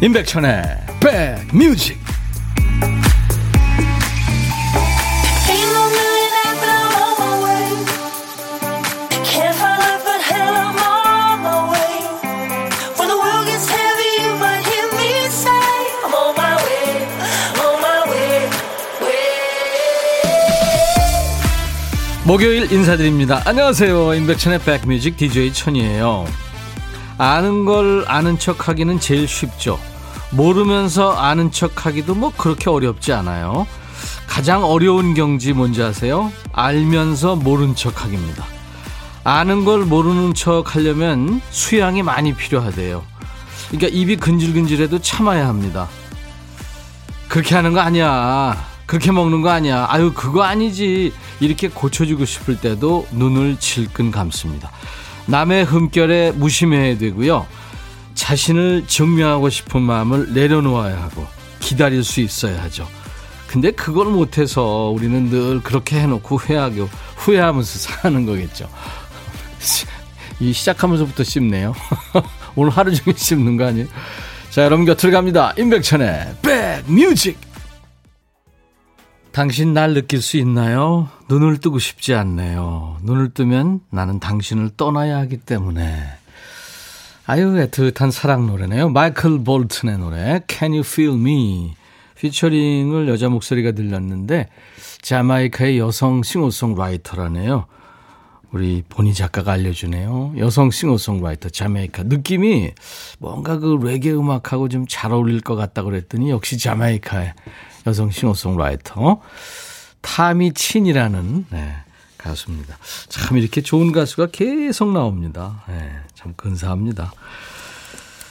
임백천의 백뮤직 목요일 인사드립니다. 안녕하세요. 임백천의 백뮤직 DJ 천이에요. 아는 걸 아는 척 하기는 제일 쉽죠. 모르면서 아는 척 하기도 뭐 그렇게 어렵지 않아요. 가장 어려운 경지 뭔지 아세요? 알면서 모른 척 하기입니다. 아는 걸 모르는 척 하려면 수양이 많이 필요하대요. 그러니까 입이 근질근질해도 참아야 합니다. 그렇게 하는 거 아니야. 그렇게 먹는 거 아니야. 아유, 그거 아니지. 이렇게 고쳐주고 싶을 때도 눈을 질끈 감습니다. 남의 흠결에 무심해야 되고요. 자신을 증명하고 싶은 마음을 내려놓아야 하고 기다릴 수 있어야 하죠. 근데 그걸 못해서 우리는 늘 그렇게 해놓고 후회하고 후회하면서 사는 거겠죠. 이 시작하면서부터 씹네요. 오늘 하루 종일 씹는 거 아니에요? 자, 여러분 곁을 갑니다. 임백천의 백뮤직. 당신 날 느낄 수 있나요? 눈을 뜨고 싶지 않네요. 눈을 뜨면 나는 당신을 떠나야 하기 때문에. 아유, 애틋한 사랑 노래네요. 마이클 볼튼의 노래, Can You Feel Me? 피처링을 여자 목소리가 들렸는데, 자마이카의 여성 싱어송라이터라네요. 우리 본희 작가가 알려주네요. 여성 싱어송라이터 자메이카. 느낌이 뭔가 그 레게 음악하고 좀 잘 어울릴 것 같다 그랬더니 역시 자메이카의 여성 싱어송라이터. 타미 친이라는 네, 가수입니다. 참 이렇게 좋은 가수가 계속 나옵니다. 네, 참 근사합니다.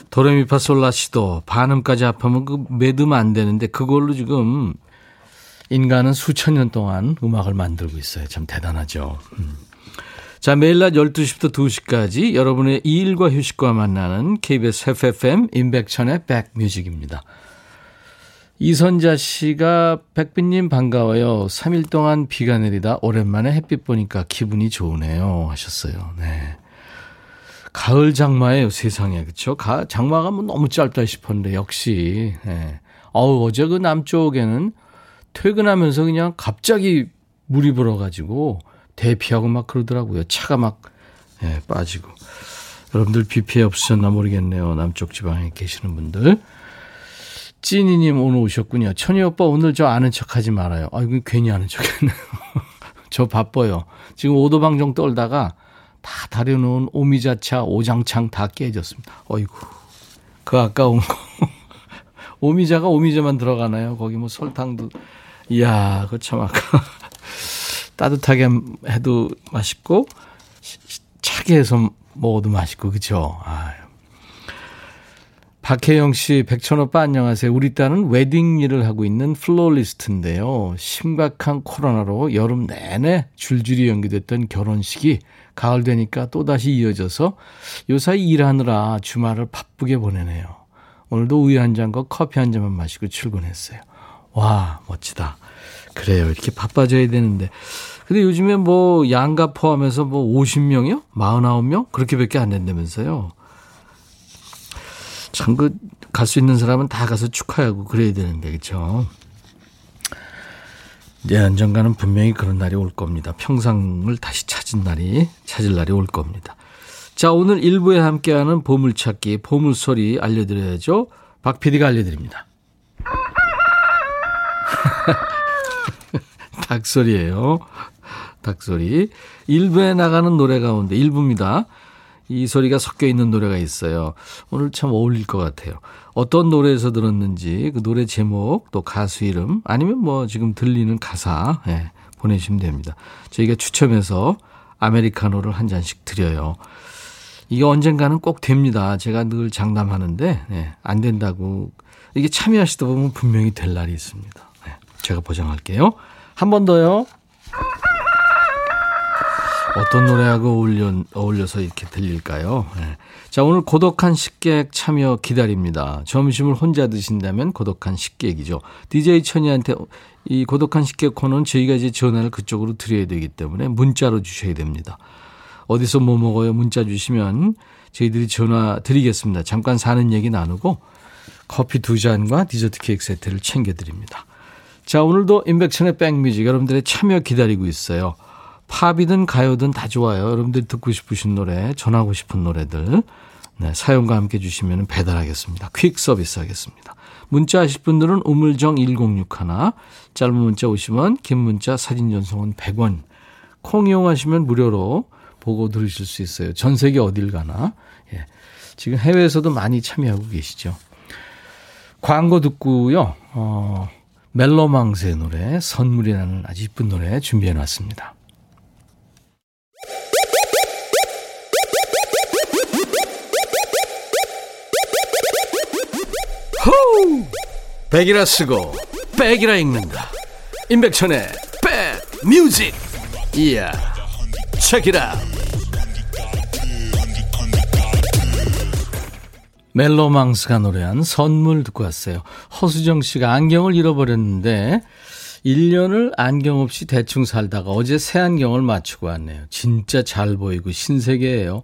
도레미파솔라시도 반음까지 합하면 그 매듭 안 되는데 그걸로 지금 인간은 수천 년 동안 음악을 만들고 있어요. 참 대단하죠. 음. 자, 매일 낮 12시부터 2시까지 여러분의 일과 휴식과 만나는 KBS FFM 인백천의 백뮤직입니다. 이선자 씨가 백빈님 반가워요. 3일 동안 비가 내리다 오랜만에 햇빛 보니까 기분이 좋으네요. 하셨어요. 네. 가을 장마예요, 세상에. 그쵸? 가, 장마가 뭐 너무 짧다 싶었는데, 역시. 네. 어우, 어제 그 남쪽에는 퇴근하면서 그냥 갑자기 물이 불어가지고 대피하고 막 그러더라고요. 차가 막 네, 빠지고. 여러분들 비 피해 없으셨나 모르겠네요. 남쪽 지방에 계시는 분들. 찐이님 오늘 오셨군요. 천희 오빠 오늘 저 아는 척 하지 말아요. 아, 이거 괜히 아는 척 했네요. 저 바빠요. 지금 오도방정 떨다가 다 다려놓은 오미자차, 오장창 다 깨졌습니다. 어이구. 그 아까운 거. 오미자가 오미자만 들어가나요? 거기 뭐 설탕도. 이야, 그참 아까. 따뜻하게 해도 맛있고, 차게 해서 먹어도 맛있고, 그죠? 아유. 박혜영 씨, 백천 오빠 안녕하세요. 우리 딸은 웨딩 일을 하고 있는 플로리스트인데요. 심각한 코로나로 여름 내내 줄줄이 연기됐던 결혼식이 가을 되니까 또다시 이어져서 요사이 일하느라 주말을 바쁘게 보내네요. 오늘도 우유 한 잔과 커피 한 잔만 마시고 출근했어요. 와, 멋지다. 그래요. 이렇게 바빠져야 되는데. 근데 요즘에 뭐 양가 포함해서 뭐 50명이요? 49명? 그렇게밖에 안 된다면서요. 참 그 갈 수 있는 사람은 다 가서 축하하고 그래야 되는데 그렇죠. 네, 언젠가는 분명히 그런 날이 올 겁니다. 평상을 다시 찾은 날이 찾을 날이 올 겁니다. 자, 오늘 1부에 함께하는 보물찾기, 보물소리 알려드려야죠. 박 PD가 알려드립니다. 닭소리예요. 닭소리. 1부에 나가는 노래 가운데 1부입니다. 이 소리가 섞여 있는 노래가 있어요. 오늘 참 어울릴 것 같아요. 어떤 노래에서 들었는지 그 노래 제목 또 가수 이름 아니면 뭐 지금 들리는 가사 예, 보내주시면 됩니다. 저희가 추첨해서 아메리카노를 한 잔씩 드려요. 이게 언젠가는 꼭 됩니다. 제가 늘 장담하는데 예, 안 된다고 이게 참여하시다 보면 분명히 될 날이 있습니다. 예, 제가 보장할게요. 한 번 더요. 어떤 노래하고 어울려, 어울려서 이렇게 들릴까요? 네. 자, 오늘 고독한 식객 참여 기다립니다. 점심을 혼자 드신다면 고독한 식객이죠. DJ 천이한테 이 고독한 식객 코너는 저희가 이제 전화를 그쪽으로 드려야 되기 때문에 문자로 주셔야 됩니다. 어디서 뭐 먹어요? 문자 주시면 저희들이 전화 드리겠습니다. 잠깐 사는 얘기 나누고 커피 두 잔과 디저트 케이크 세트를 챙겨드립니다. 자, 오늘도 인백천의 백뮤직 여러분들의 참여 기다리고 있어요. 팝이든 가요든 다 좋아요. 여러분들이 듣고 싶으신 노래, 전하고 싶은 노래들. 네, 사연과 함께 주시면 배달하겠습니다. 퀵 서비스 하겠습니다. 문자 하실 분들은 우물정 1061, 짧은 문자 오시면 긴 문자 사진 전송은 100원. 콩 이용하시면 무료로 보고 들으실 수 있어요. 전 세계 어딜 가나. 예. 지금 해외에서도 많이 참여하고 계시죠. 광고 듣고요. 어, 멜로망스의 노래 선물이라는 아주 이쁜 노래 준비해 놨습니다. 호우! 백이라 쓰고 백이라 읽는다. 임백천의 백 뮤직. 이야. 책이라. 멜로망스가 노래한 선물 듣고 왔어요. 허수정 씨가 안경을 잃어버렸는데 1년을 안경 없이 대충 살다가 어제 새 안경을 맞추고 왔네요. 진짜 잘 보이고 신세계예요.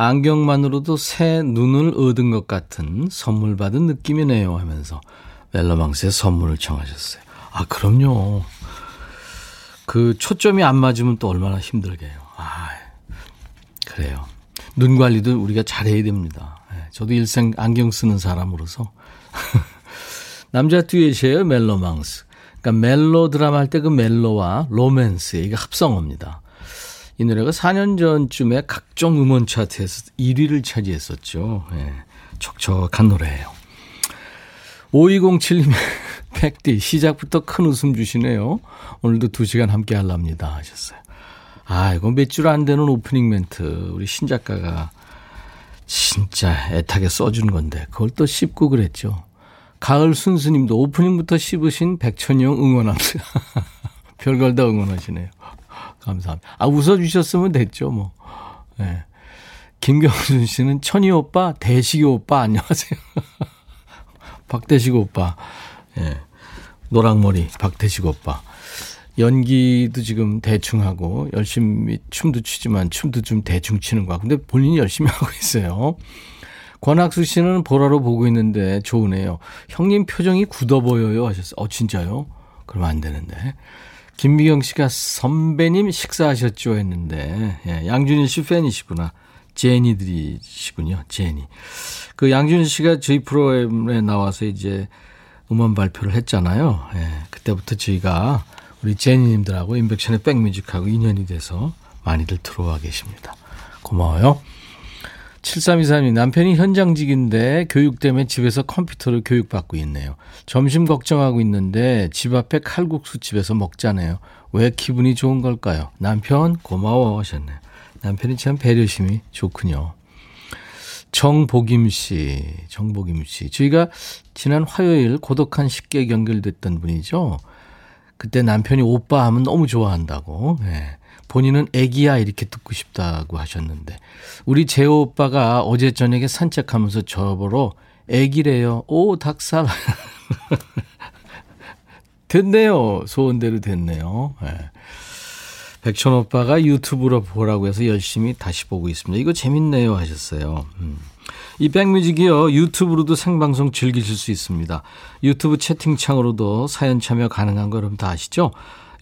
안경만으로도 새 눈을 얻은 것 같은 선물 받은 느낌이네요 하면서 멜로망스의 선물을 청하셨어요. 아, 그럼요. 그 초점이 안 맞으면 또 얼마나 힘들게요. 아, 그래요. 눈 관리도 우리가 잘해야 됩니다. 예, 저도 일생 안경 쓰는 사람으로서. 남자 듀엣이에요, 멜로망스. 그러니까 멜로 드라마 할 때 그 멜로와 로맨스, 이게 합성어입니다. 이 노래가 4년 전쯤에 각종 음원 차트에서 1위를 차지했었죠. 예, 촉촉한 노래예요. 5207님, 백디, 시작부터 큰 웃음 주시네요. 오늘도 2시간 함께 하랍니다. 하셨어요. 아, 이거 몇 줄 안 되는 오프닝 멘트. 우리 신작가가 진짜 애타게 써준 건데, 그걸 또 씹고 그랬죠. 가을 순수님도 오프닝부터 씹으신 백천영 응원합니다. 별걸 다 응원하시네요. 감사합니다. 아, 웃어주셨으면 됐죠, 뭐. 예. 네. 김경순 씨는 천희 오빠, 대식이 오빠, 안녕하세요. 박대식 오빠. 예. 네. 노랑머리, 박대식 오빠. 연기도 지금 대충 하고, 열심히 춤도 추지만, 춤도 좀 대충 추는 거야. 근데 본인이 열심히 하고 있어요. 권학수 씨는 보라로 보고 있는데 좋으네요. 형님 표정이 굳어 보여요 하셨어요. 어, 진짜요? 그러면 안 되는데. 김미경 씨가 선배님 식사하셨죠 했는데 예, 양준일 씨 팬이시구나. 제니들이시군요. 제니. 그 양준일 씨가 저희 프로그램에 나와서 이제 음원 발표를 했잖아요. 예, 그때부터 저희가 우리 제니님들하고 인백션의 백뮤직하고 인연이 돼서 많이들 들어와 계십니다. 고마워요. 7323님, 남편이 현장직인데 교육 때문에 집에서 컴퓨터로 교육받고 있네요. 점심 걱정하고 있는데 집 앞에 칼국수 집에서 먹자네요. 왜 기분이 좋은 걸까요? 남편, 고마워 하셨네요. 남편이 참 배려심이 좋군요. 정복임 씨, 정복임 씨. 저희가 지난 화요일 고독한 식객 연결됐던 분이죠. 그때 남편이 오빠 하면 너무 좋아한다고. 네. 본인은 애기야 이렇게 듣고 싶다고 하셨는데 우리 재호 오빠가 어제 저녁에 산책하면서 저보러 애기래요. 오 닭살. 됐네요. 소원대로 됐네요. 네. 백천 오빠가 유튜브로 보라고 해서 열심히 다시 보고 있습니다. 이거 재밌네요 하셨어요. 음. 이 백뮤직이요. 유튜브로도 생방송 즐기실 수 있습니다. 유튜브 채팅창으로도 사연 참여 가능한 거 여러분 다 아시죠?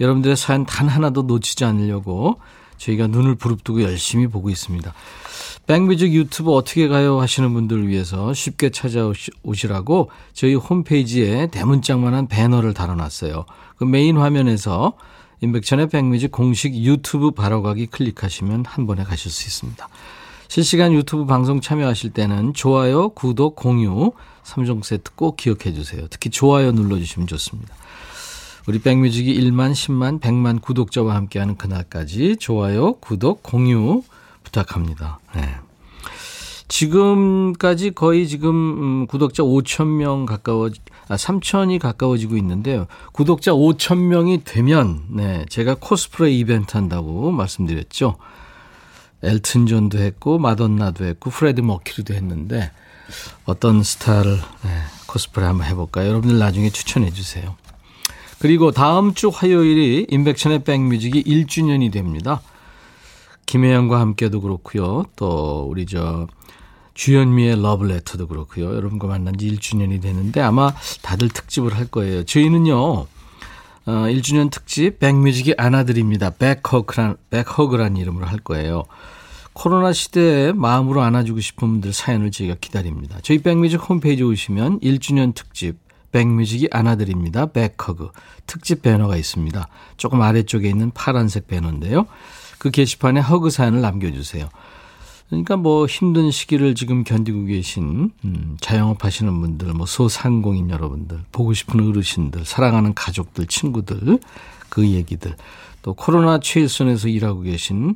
여러분들의 사연 단 하나도 놓치지 않으려고 저희가 눈을 부릅뜨고 열심히 보고 있습니다. 백뮤직 유튜브 어떻게 가요 하시는 분들을 위해서 쉽게 찾아오시라고 저희 홈페이지에 대문짝만한 배너를 달아놨어요. 그 메인 화면에서 임백천의 백뮤직 공식 유튜브 바로 가기 클릭하시면 한 번에 가실 수 있습니다. 실시간 유튜브 방송 참여하실 때는 좋아요, 구독, 공유 3종 세트 꼭 기억해 주세요. 특히 좋아요 눌러주시면 좋습니다. 우리 백뮤직이 1만, 10만, 100만 구독자와 함께하는 그날까지 좋아요, 구독, 공유 부탁합니다. 네. 지금까지 거의 지금 음, 구독자 5천 명 가까워 아 3천이 가까워지고 있는데요. 구독자 5천 명이 되면 네, 제가 코스프레 이벤트 한다고 말씀드렸죠. 엘튼 존도 했고 마돈나도 했고 프레디 머큐리도 했는데 어떤 스타를 네, 코스프레 한번 해볼까요? 여러분들 나중에 추천해 주세요. 그리고 다음 주 화요일이 임백천의 백뮤직이 1주년이 됩니다. 김혜영과 함께도 그렇고요. 또 우리 저 주현미의 러브레터도 그렇고요. 여러분과 만난 지 1주년이 되는데 아마 다들 특집을 할 거예요. 저희는요. 어, 1주년 특집 백뮤직이 안아드립니다. 백허그란, 백허그란 이름으로 할 거예요. 코로나 시대에 마음으로 안아주고 싶은 분들 사연을 저희가 기다립니다. 저희 백뮤직 홈페이지 오시면 1주년 특집 백뮤직이 안아드립니다. 백허그 특집 배너가 있습니다. 조금 아래쪽에 있는 파란색 배너인데요. 그 게시판에 hug 사연을 남겨주세요. 그러니까 뭐 힘든 시기를 지금 견디고 계신 음, 자영업 하시는 분들, 뭐 소상공인 여러분들, 보고 싶은 어르신들, 사랑하는 가족들, 친구들 그 얘기들 또 코로나 최일선에서 일하고 계신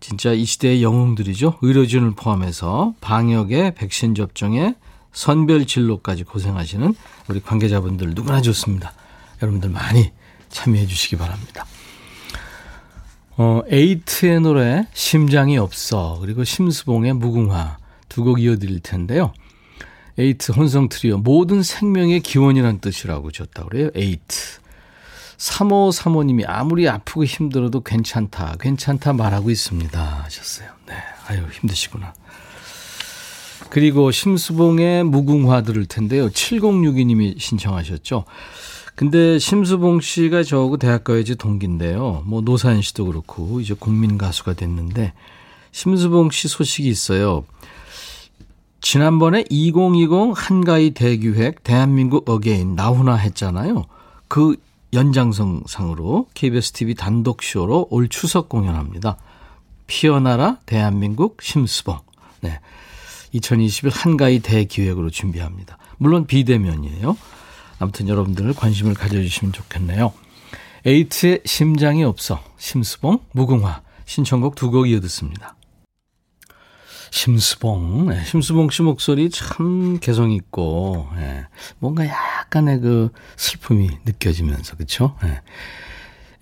진짜 이 시대의 영웅들이죠. 의료진을 포함해서 방역에 백신 접종에 선별 진료까지 고생하시는 우리 관계자분들 누구나 좋습니다. 여러분들 많이 참여해 주시기 바랍니다. 어, 에이트의 노래 심장이 없어 그리고 심수봉의 무궁화 두 곡 이어드릴 텐데요. 에이트 혼성 트리오 모든 생명의 기원이란 뜻이라고 줬다 그래요. 에이트 3호 사모님이 아무리 아프고 힘들어도 괜찮다, 괜찮다 말하고 있습니다. 하셨어요. 네. 아유, 힘드시구나. 그리고 심수봉의 무궁화 들을 텐데요. 7062님이 신청하셨죠. 근데 심수봉 씨가 저하고 대학가요제 동기인데요. 뭐 노사연 씨도 그렇고 이제 국민 가수가 됐는데 심수봉 씨 소식이 있어요. 지난번에 2020 한가위 대기획 대한민국 again 나훈아 했잖아요. 그 연장선상으로 KBS TV 단독 쇼로 올 추석 공연합니다. 피어나라 대한민국 심수봉. 네. 2021 한가위 대기획으로 준비합니다. 물론 비대면이에요. 아무튼 여러분들 관심을 가져주시면 좋겠네요. 에이트의 심장이 없어 심수봉 무궁화 신청곡 두 곡 이어 듣습니다. 심수봉, 네, 심수봉 씨 목소리 참 개성 있고 네, 뭔가 약간의 그 슬픔이 느껴지면서 그렇죠? 네.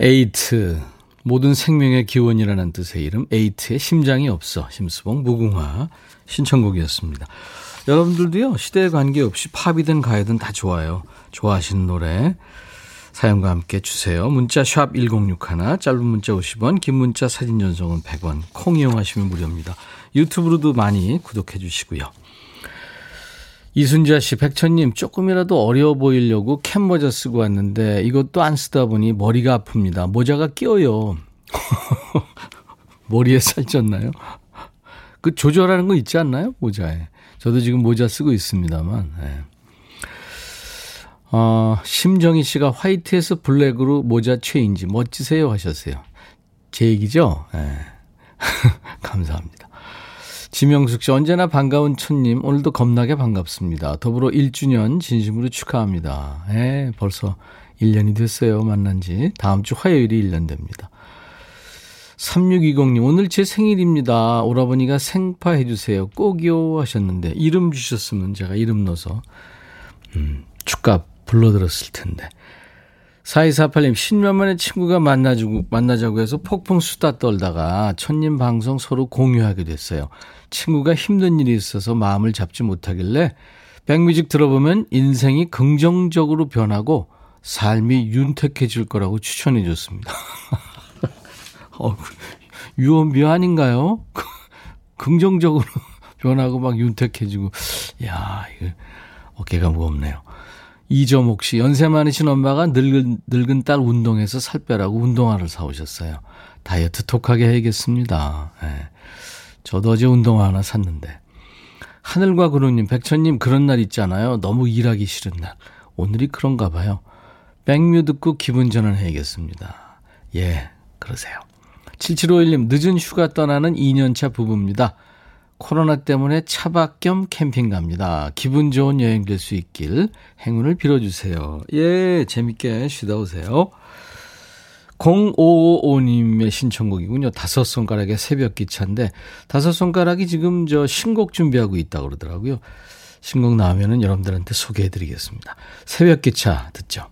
에이트 모든 생명의 기원이라는 뜻의 이름 에이트의 심장이 없어 심수봉 무궁화 신청곡이었습니다. 여러분들도요 시대에 관계없이 팝이든 가요든 다 좋아요. 좋아하시는 노래 사연과 함께 주세요. 문자 샵 1061, 짧은 문자 50원, 긴 문자 사진 전송은 100원, 콩 이용하시면 무료입니다. 유튜브로도 많이 구독해 주시고요. 이순자 씨, 백천님, 조금이라도 어려 보이려고 캡 모자 쓰고 왔는데 이것도 안 쓰다 보니 머리가 아픕니다. 모자가 끼어요. 머리에 살쪘나요? 그 조절하는 거 있지 않나요? 모자에. 저도 지금 모자 쓰고 있습니다만. 네. 어, 심정희 씨가 화이트에서 블랙으로 모자 체인지 멋지세요 하셨어요. 제 얘기죠? 네. 감사합니다. 지명숙 씨 언제나 반가운 천님 오늘도 겁나게 반갑습니다. 더불어 1주년 진심으로 축하합니다. 예, 벌써 1년이 됐어요. 만난 지. 다음 주 화요일이 1년 됩니다. 3620님, 오늘 제 생일입니다. 오라버니가 생파 해 주세요. 꼭이요 하셨는데, 이름 주셨으면 제가 이름 넣어서, 음, 축가 불러들었을 텐데. 4248님, 10년 만에 친구가 만나주고, 만나자고 해서 폭풍 수다 떨다가 천님 방송 서로 공유하게 됐어요. 친구가 힘든 일이 있어서 마음을 잡지 못하길래, 백뮤직 들어보면 인생이 긍정적으로 변하고 삶이 윤택해질 거라고 추천해 줬습니다. 어, 유언비 아닌가요? 긍정적으로 변하고 막 윤택해지고. 야 이거 어깨가 무겁네요. 이점옥 씨, 연세 많으신 엄마가 늙은, 늙은 딸 운동해서 살 빼라고 운동화를 사오셨어요. 다이어트 톡하게 해야겠습니다. 네. 저도 어제 운동화 하나 샀는데. 하늘과 구름님, 백천님 그런 날 있잖아요. 너무 일하기 싫은 날. 오늘이 그런가 봐요. 백뮤 듣고 기분 전환해야겠습니다. 예, 그러세요. 7751님, 늦은 휴가 떠나는 2년차 부부입니다. 코로나 때문에 차박 겸 캠핑 갑니다. 기분 좋은 여행 될 수 있길 행운을 빌어주세요. 예, 재밌게 쉬다 오세요. 0555님의 신청곡이군요. 다섯 손가락의 새벽 기차인데, 다섯 손가락이 지금 저 신곡 준비하고 있다고 그러더라고요. 신곡 나오면은 여러분들한테 소개해 드리겠습니다. 새벽 기차 듣죠.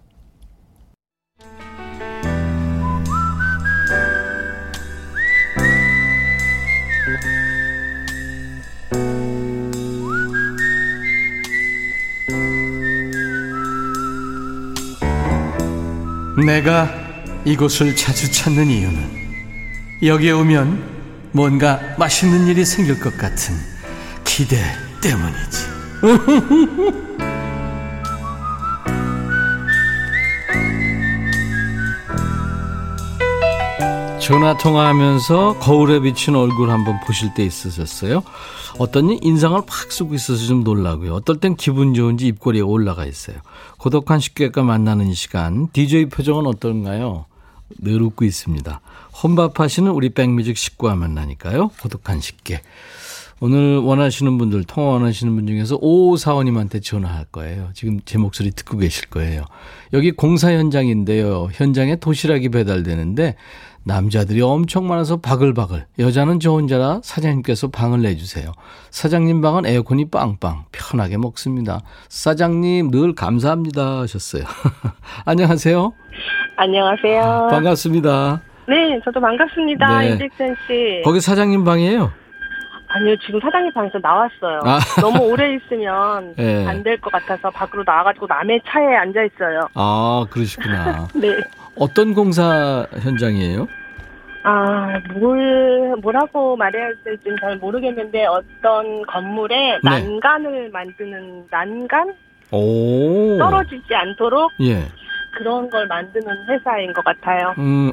내가 이곳을 자주 찾는 이유는 여기에 오면 뭔가 맛있는 일이 생길 것 같은 기대 때문이지. 전화 통화하면서 거울에 비친 얼굴 한번 보실 때 있으셨어요? 어떤 인상을 팍 쓰고 있어서 좀 놀라고요. 어떨 땐 기분 좋은지 입꼬리에 올라가 있어요. 고독한 식객과 만나는 이 시간, DJ 표정은 어떤가요? 늘 웃고 있습니다. 혼밥하시는 우리 백뮤직 식구와 만나니까요. 고독한 식객. 오늘 원하시는 분들, 통화 원하시는 분 중에서 오사원님한테 전화할 거예요. 지금 제 목소리 듣고 계실 거예요. 여기 공사 현장인데요. 현장에 도시락이 배달되는데 남자들이 엄청 많아서 바글바글. 여자는 저 혼자라 사장님께서 방을 내주세요. 사장님 방은 에어컨이 빵빵. 편하게 먹습니다. 사장님 늘 감사합니다 하셨어요. 안녕하세요. 안녕하세요. 반갑습니다. 네, 저도 반갑습니다. 네. 임직선 씨. 거기 사장님 방이에요? 아니요, 지금 사장님 방에서 나왔어요. 아. 너무 오래 있으면 네. 안될 것 같아서 밖으로 나와가지고 남의 차에 앉아 있어요. 아, 그러시구나. 네. 어떤 공사 현장이에요? 아, 뭘, 뭐라고 말해야 될지 잘 모르겠는데 어떤 건물에 네. 난간을 만드는 난간? 오. 떨어지지 않도록 예. 그런 걸 만드는 회사인 것 같아요. 음.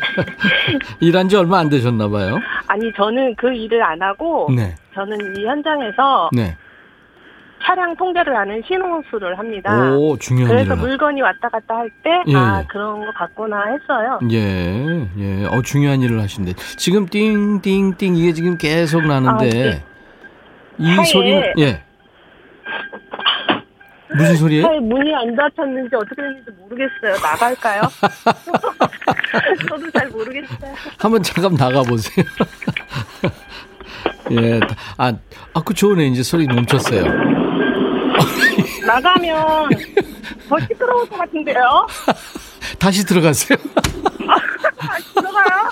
일한 지 얼마 안 되셨나 봐요. 아니, 저는 그 일을 안 하고 네. 저는 이 현장에서 네. 차량 통제를 하는 신호수를 합니다. 오, 중요한 그래서 일을. 물건이 왔다 갔다 할 때, 예, 아, 예. 그런 거 같구나 했어요. 예, 예. 어, 중요한 일을 하신대. 지금 띵, 띵, 띵 이게 지금 계속 나는데, 아, 네. 이 소리는, 예. 무슨 소리예요? 차에 문이 안 닫혔는지 어떻게 됐는지 모르겠어요. 나갈까요? 저도 잘 모르겠어요. 한번 잠깐 나가보세요. 예. 아, 아, 그 좋으네. 이제 소리 멈췄어요. 나가면 더 시끄러울 것 같은데요? 다시 들어가세요. 아, 들어가요?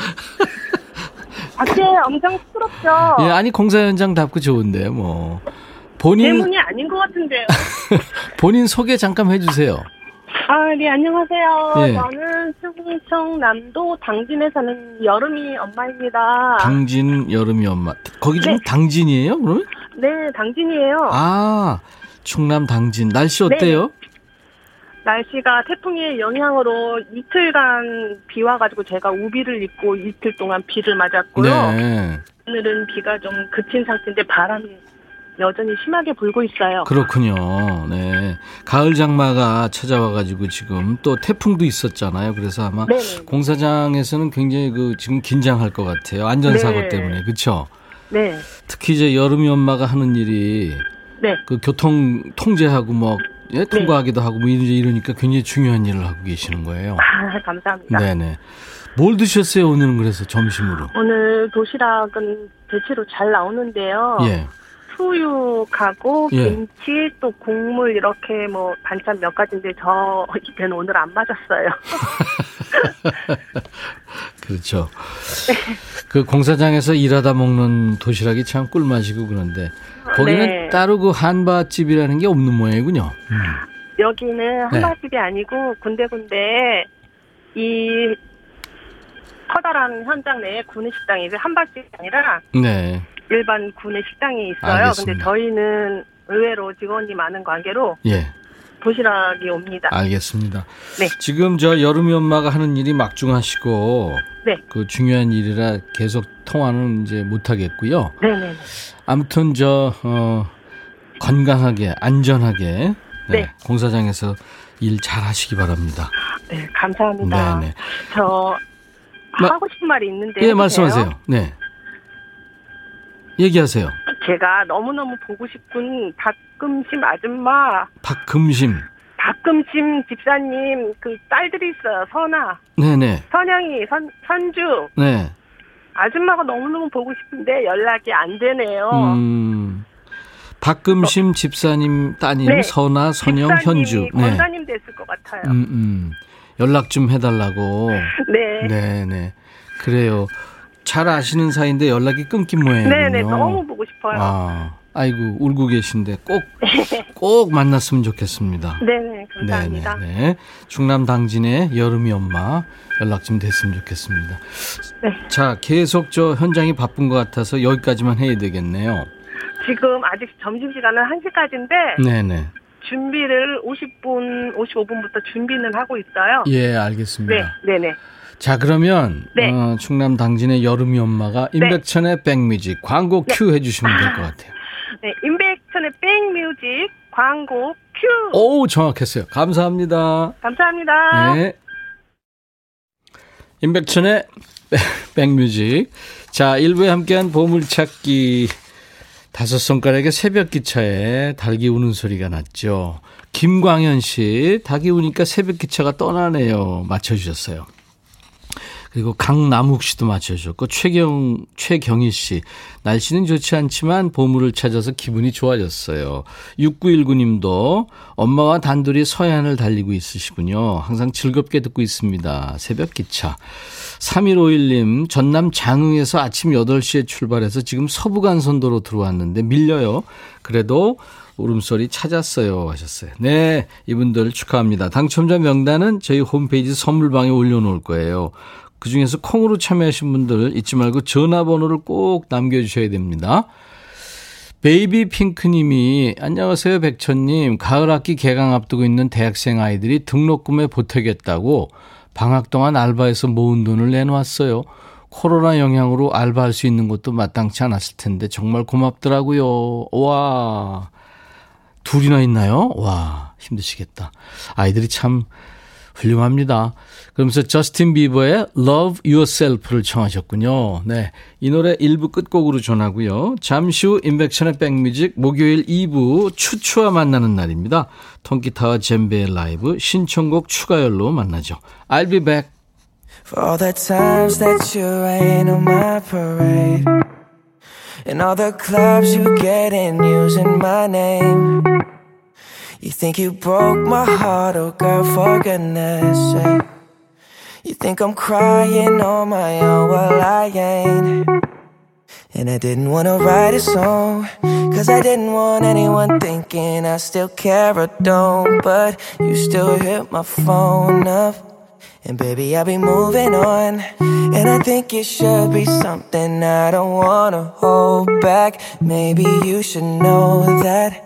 밖에 엄청 시끄럽죠? 예, 아니, 공사 현장 답고 좋은데, 뭐. 본인, 대문이 아닌 것 같은데요? 본인 소개 잠깐 해주세요. 아, 네, 안녕하세요. 예. 저는 충청 남도 당진에 사는 여름이 엄마입니다. 당진 여름이 엄마. 거기 지금 네. 당진이에요, 그러면? 네, 당진이에요. 아, 충남 당진. 날씨 네. 어때요? 날씨가 태풍의 영향으로 이틀간 비 와가지고 제가 우비를 입고 이틀 동안 비를 맞았고요. 네. 오늘은 비가 좀 그친 상태인데 바람이 여전히 심하게 불고 있어요. 그렇군요. 네. 가을 장마가 찾아와가지고 지금 또 태풍도 있었잖아요. 그래서 아마 네네. 공사장에서는 굉장히 그 지금 긴장할 것 같아요. 안전사고 네. 때문에. 그렇죠? 네. 특히 이제 여름이 엄마가 하는 일이 네. 그 교통 통제하고 뭐 예, 통과하기도 하고 뭐 이러- 이러니까 굉장히 중요한 일을 하고 계시는 거예요. 아, 감사합니다. 네네. 뭘 드셨어요 오늘은 그래서 점심으로? 오늘 도시락은 대체로 잘 나오는데요. 예. 수육하고 예. 김치 또 국물 이렇게 뭐 반찬 몇 가지인데 저 입에는 오늘 안 맞았어요. 그렇죠. 그 공사장에서 일하다 먹는 도시락이 참 꿀맛이고 그런데 거기는 네. 따로 그 한밭집이라는 게 없는 모양이군요. 음. 여기는 네. 한밭집이 아니고 군데군데 이 커다란 현장 내에 구내식당이 이제 한밭집이 아니라 네. 일반 구내식당이 있어요. 알겠습니다. 근데 저희는 의외로 직원이 많은 관계로 예. 도시락이 옵니다. 알겠습니다. 네. 지금 저 여름이 엄마가 하는 일이 막중하시고 네. 그 중요한 일이라 계속 통화는 이제 못 하겠고요. 네 네. 아무튼 저 어, 건강하게 안전하게 네, 네. 공사장에서 일 잘 하시기 바랍니다. 네, 감사합니다. 네 네. 저 마- 하고 싶은 말이 있는데 예, 말씀하세요. 네. 얘기하세요. 제가 너무너무 보고 싶은 박 금심 아줌마, 박금심. 박금심 집사님 그 딸들이 있어요. 선아, 네네. 선영이, 선, 선주. 네. 아줌마가 너무너무 보고 싶은데 연락이 안 되네요. 음. 박금심 집사님 따님 네. 선아 선영 현주. 네. 권사님 됐을 것 같아요. 음, 음. 연락 좀 해달라고. 네. 네네. 그래요. 잘 아시는 사이인데 연락이 끊긴 모양이군요. 네네, 너무 보고 싶어요. 아, 아이고 울고 계신데 꼭 꼭 만났으면 좋겠습니다. 네네, 감사합니다. 네네. 네. 충남 당진의 여름이 엄마 연락 좀 됐으면 좋겠습니다. 네. 자, 계속 저 현장이 바쁜 것 같아서 여기까지만 해야 되겠네요. 지금 아직 점심 시간은 1시까지인데 네네. 준비를 50분, 55분부터 준비는 하고 있어요. 예, 알겠습니다. 네, 네네. 자, 그러면 네. 어, 충남 당진의 여름이 엄마가 임백천의 백뮤직 광고 큐 해주시면 될 것 같아요. 네, 임백천의 백뮤직 광고 큐. 오, 정확했어요. 감사합니다. 감사합니다. 네. 임백천의 백- 백뮤직. 자, 일부에 함께한 보물찾기. 다섯 손가락의 새벽 기차에 닭이 우는 소리가 났죠. 김광현 씨, 닭이 우니까 새벽 기차가 떠나네요. 맞춰주셨어요. 그리고 강남욱 씨도 맞춰주셨고, 최경, 최경희 씨. 날씨는 좋지 않지만 보물을 찾아서 기분이 좋아졌어요. 6919님도 엄마와 단둘이 서해안을 달리고 있으시군요. 항상 즐겁게 듣고 있습니다. 새벽 기차. 3151님, 전남 장흥에서 아침 8시에 출발해서 지금 서부간선도로 들어왔는데 밀려요. 그래도 울음소리 찾았어요. 하셨어요. 네, 이분들 축하합니다. 당첨자 명단은 저희 홈페이지 선물방에 올려놓을 거예요. 그 중에서 콩으로 참여하신 분들 잊지 말고 전화번호를 꼭 남겨주셔야 됩니다. 베이비 핑크님이 안녕하세요 백천님 가을 학기 개강 앞두고 있는 대학생 아이들이 등록금에 보태겠다고 방학 동안 알바해서 모은 돈을 내놓았어요. 코로나 영향으로 알바할 수 있는 것도 마땅치 않았을 텐데 정말 고맙더라고요. 와 둘이나 있나요? 와 힘드시겠다. 아이들이 참 훌륭합니다. 그러면서 저스틴 비버의 Love Yourself를 청하셨군요. 네. 이 노래 1부 끝곡으로 전하고요. 잠시 후 인백션의 백뮤직 목요일 2부 추추와 만나는 날입니다. 통기타와 젬베의 라이브 신청곡 추가열로 만나죠. I'll be back. For all the times that you rain on my parade And all the clubs you get in using my name You think you broke my heart, oh girl, for goodness sake You think I'm crying on my own, well I ain't And I didn't wanna write a song Cause I didn't want anyone thinking I still care or don't But you still hit my phone up and baby, I'll be moving on. And I think it should be something I don't wanna hold back. Maybe you should know that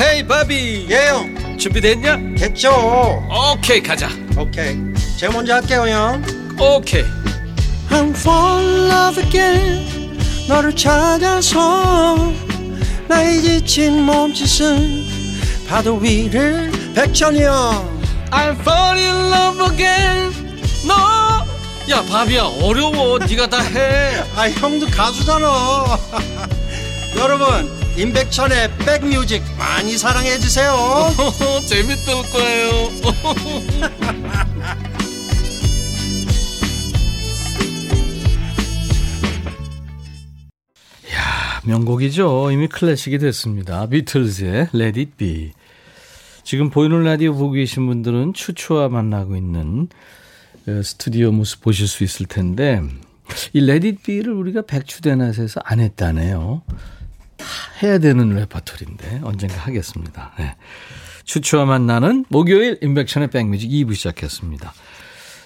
헤이 바비 예영 준비됐냐? 됐죠 오케이 가자. 오케이 제가 먼저 할게요 형 오케이. I'm fall in love again 너를 찾아서 나의 지친 몸짓은 파도 위를 백천이 형. I'm fall in love again. 너. 야 바비야 어려워. 네가 다 해. 아 형도 가수잖아. 여러분 임백천의 백뮤직 많이 사랑해 주세요. 재밌을 거예요. 야 명곡이죠. 이미 클래식이 됐습니다. 비틀즈의 Let It Be 지금 보이는 라디오 보고 계신 분들은 추추와 만나고 있는 어, 스튜디오 모습 보실 수 있을 텐데 이 Be를 우리가 백추대낮에서 안 했다네요. 다 해야 되는 레퍼토리인데 언젠가 하겠습니다. 네. 추추와 만나는 목요일 인백션의 백뮤직 2부 시작했습니다.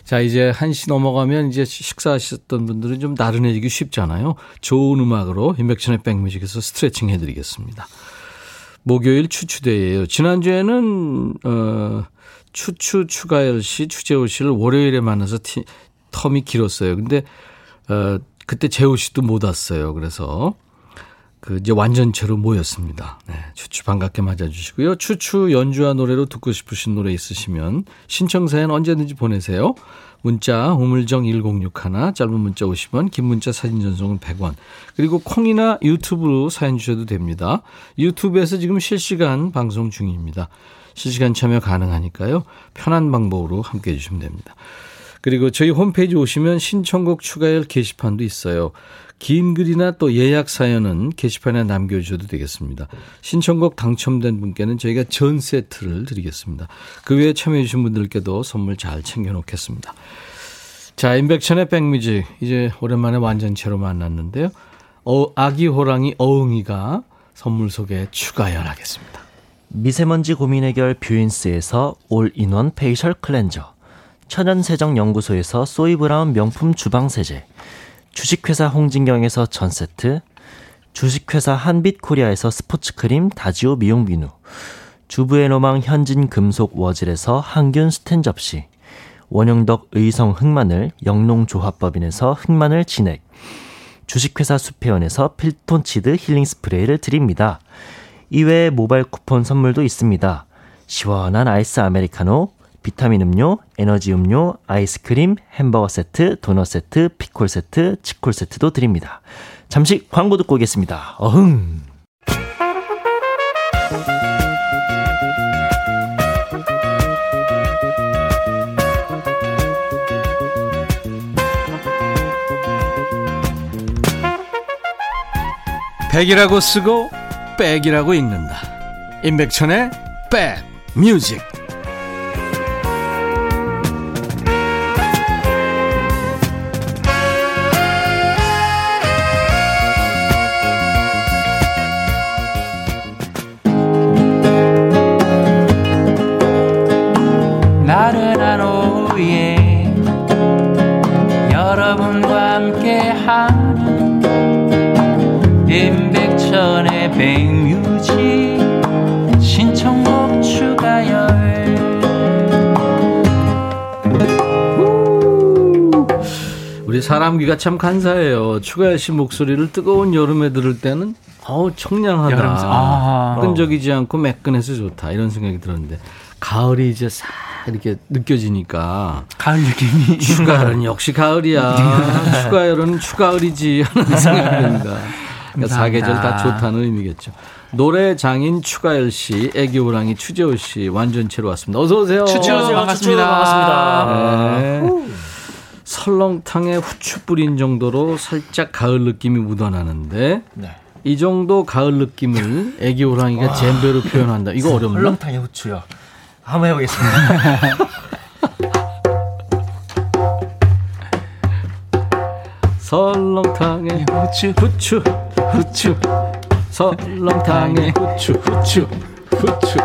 자, 이제 1시 넘어가면 이제 식사하셨던 분들은 좀 나른해지기 쉽잖아요. 좋은 음악으로 인백션의 백뮤직에서 스트레칭 해드리겠습니다. 목요일 추추대예요. 지난주에는 어 추추 추가열 씨, 추재호 씨를 월요일에 만나서 티, 텀이 길었어요. 근데 어 그때 재호 씨도 못 왔어요. 그래서 그 이제 완전체로 모였습니다. 네, 추추 반갑게 맞아주시고요. 추추 연주와 노래로 듣고 싶으신 노래 있으시면 신청사연 언제든지 보내세요. 문자 우물정 1061 짧은 문자 50원 긴 문자 사진 전송은 100원 그리고 콩이나 유튜브로 사연 주셔도 됩니다. 유튜브에서 지금 실시간 방송 중입니다. 실시간 참여 가능하니까요. 편한 방법으로 함께 해주시면 됩니다. 그리고 저희 홈페이지 오시면 신청곡 추가열 게시판도 있어요. 긴 글이나 또 예약 사연은 게시판에 남겨주셔도 되겠습니다. 신청곡 당첨된 분께는 저희가 전 세트를 드리겠습니다. 그 외에 참여해주신 분들께도 선물 잘 챙겨놓겠습니다. 자, 임백천의 백뮤직. 이제 오랜만에 완전체로 만났는데요. 어, 아기 호랑이 어흥이가 선물 소개 추가열하겠습니다. 미세먼지 고민 해결 뷰인스에서 all-in-one facial cleanser. 천연세정연구소에서 소이브라운 명품 주방세제. 주식회사 홍진경에서 전세트, 주식회사 한빛코리아에서 스포츠크림 다지오 미용 비누, 주부의 로망 현진 금속 워즐에서 항균 스텐 접시, 원형덕 의성 흑마늘 영농조합법인에서 흑마늘 진액, 주식회사 수페원에서 필톤치드 힐링 스프레이를 드립니다. 이외에 모바일 쿠폰 선물도 있습니다. 시원한 아이스 아메리카노, 비타민 음료, 에너지 음료, 아이스크림, 햄버거 세트, 도넛 세트, 피콜 세트, 치콜 세트도 드립니다. 잠시 광고 듣고 오겠습니다. 어흥. 백이라고 쓰고 백이라고 읽는다. 임백천의 백 뮤직. 사람 귀가 참 간사해요. 추가열 씨 목소리를 뜨거운 여름에 들을 때는 어우 청량하다. 여름, 아. 끈적이지 않고 매끈해서 좋다. 이런 생각이 들었는데 가을이 이제 싹 이렇게 느껴지니까 가을 느낌이 추가열은 역시 가을이야. 추가열은 추가을이지 하는 생각이 듭니다. 그러니까 사계절 다 좋다는 의미겠죠. 노래 장인 추가열 씨, 애기 호랑이 추재호 씨 완전체로 왔습니다. 어서 오세요. 추추 반갑습니다. 반갑습니다. 네. 설렁탕에 후추 뿌린 정도로 살짝 가을 느낌이 묻어나는데 네. 이 정도 가을 느낌을 애기 호랑이가 잼배로 표현한다. 이거 어렵나? 설렁탕에 후추요. 한번 해보겠습니다. 설렁탕에 후추 후추 후추 설렁탕에 후추 후추 후추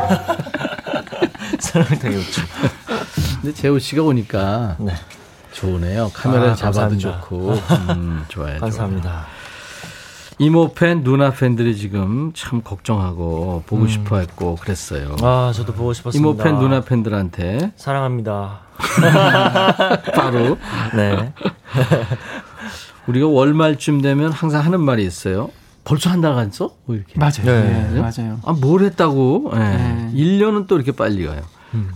설렁탕에 후추. 근데 재호 씨가 오니까 네. 좋으네요. 카메라 아, 잡아도 감사합니다. 좋고 음, 좋아요. 감사합니다. 이모 팬, 누나 팬들이 지금 참 걱정하고 보고 싶어 했고 그랬어요. 아, 저도 보고 싶었습니다. 이모 팬, 누나 팬들한테 사랑합니다. 바로 네. 우리가 월말쯤 되면 항상 하는 말이 있어요. 벌써 한 달 갔어? 뭐 이렇게. 맞아요. 네. 네, 맞아요. 아, 뭘 했다고? 예. 네. 1년은 또 이렇게 빨리 가요.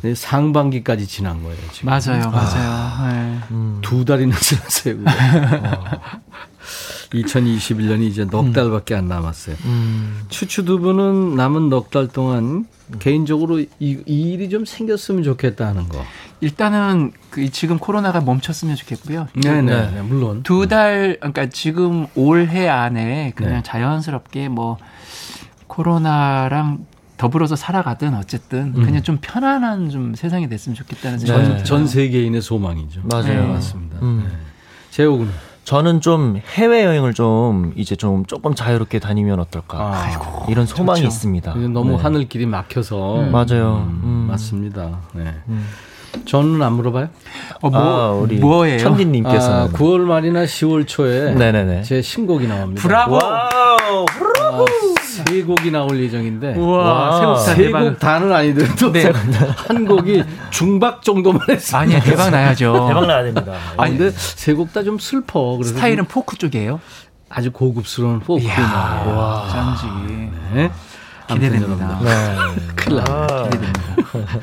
네, 상반기까지 지난 거예요. 지금. 맞아요, 맞아요. 네. 두 달이나 지났어요. 어. 2021년이 이제 넉 달밖에 안 남았어요. 추추 두 분은 남은 넉 달 동안 개인적으로 이, 이 일이 좀 생겼으면 좋겠다 하는 거. 일단은 그 지금 코로나가 멈췄으면 좋겠고요. 네네. 네, 물론. 두 달, 그러니까 지금 올해 안에 그냥 네. 자연스럽게 뭐 코로나랑 더불어서 살아가든 어쨌든 그냥 좀 편안한 좀 세상이 됐으면 좋겠다는 생각이 전, 들어요. 전 세계인의 소망이죠. 맞아요. 네, 맞습니다. 음. 네. 저는 좀 해외 여행을 좀 이제 좀 조금 자유롭게 다니면 어떨까 아, 이런 소망이 좋죠. 있습니다. 너무 네. 하늘길이 막혀서. 맞아요. 음, 음. 맞습니다. 네. 저는 안 물어봐요? 어, 뭐, 아, 우리 뭐예요? 천디님께서는 아, 9월 말이나 10월 초에 네네네. 제 신곡이 나옵니다. 브라보! 와우. 아, 세 곡이 나올 예정인데 우와, 세곡 다 다는 아니더라도 네. 한 곡이 중박 정도만 했어요. 아니, 대박 나야죠. 대박 나야 됩니다. 아, 근데 세 곡 다 좀 슬퍼. 그래서 스타일은 좀 포크 쪽이에요? 아주 고급스러운 포크 이야, 음악. 어쩐지. 네. 기대됩니다. 네. 큰일 났네. 아, 기대됩니다.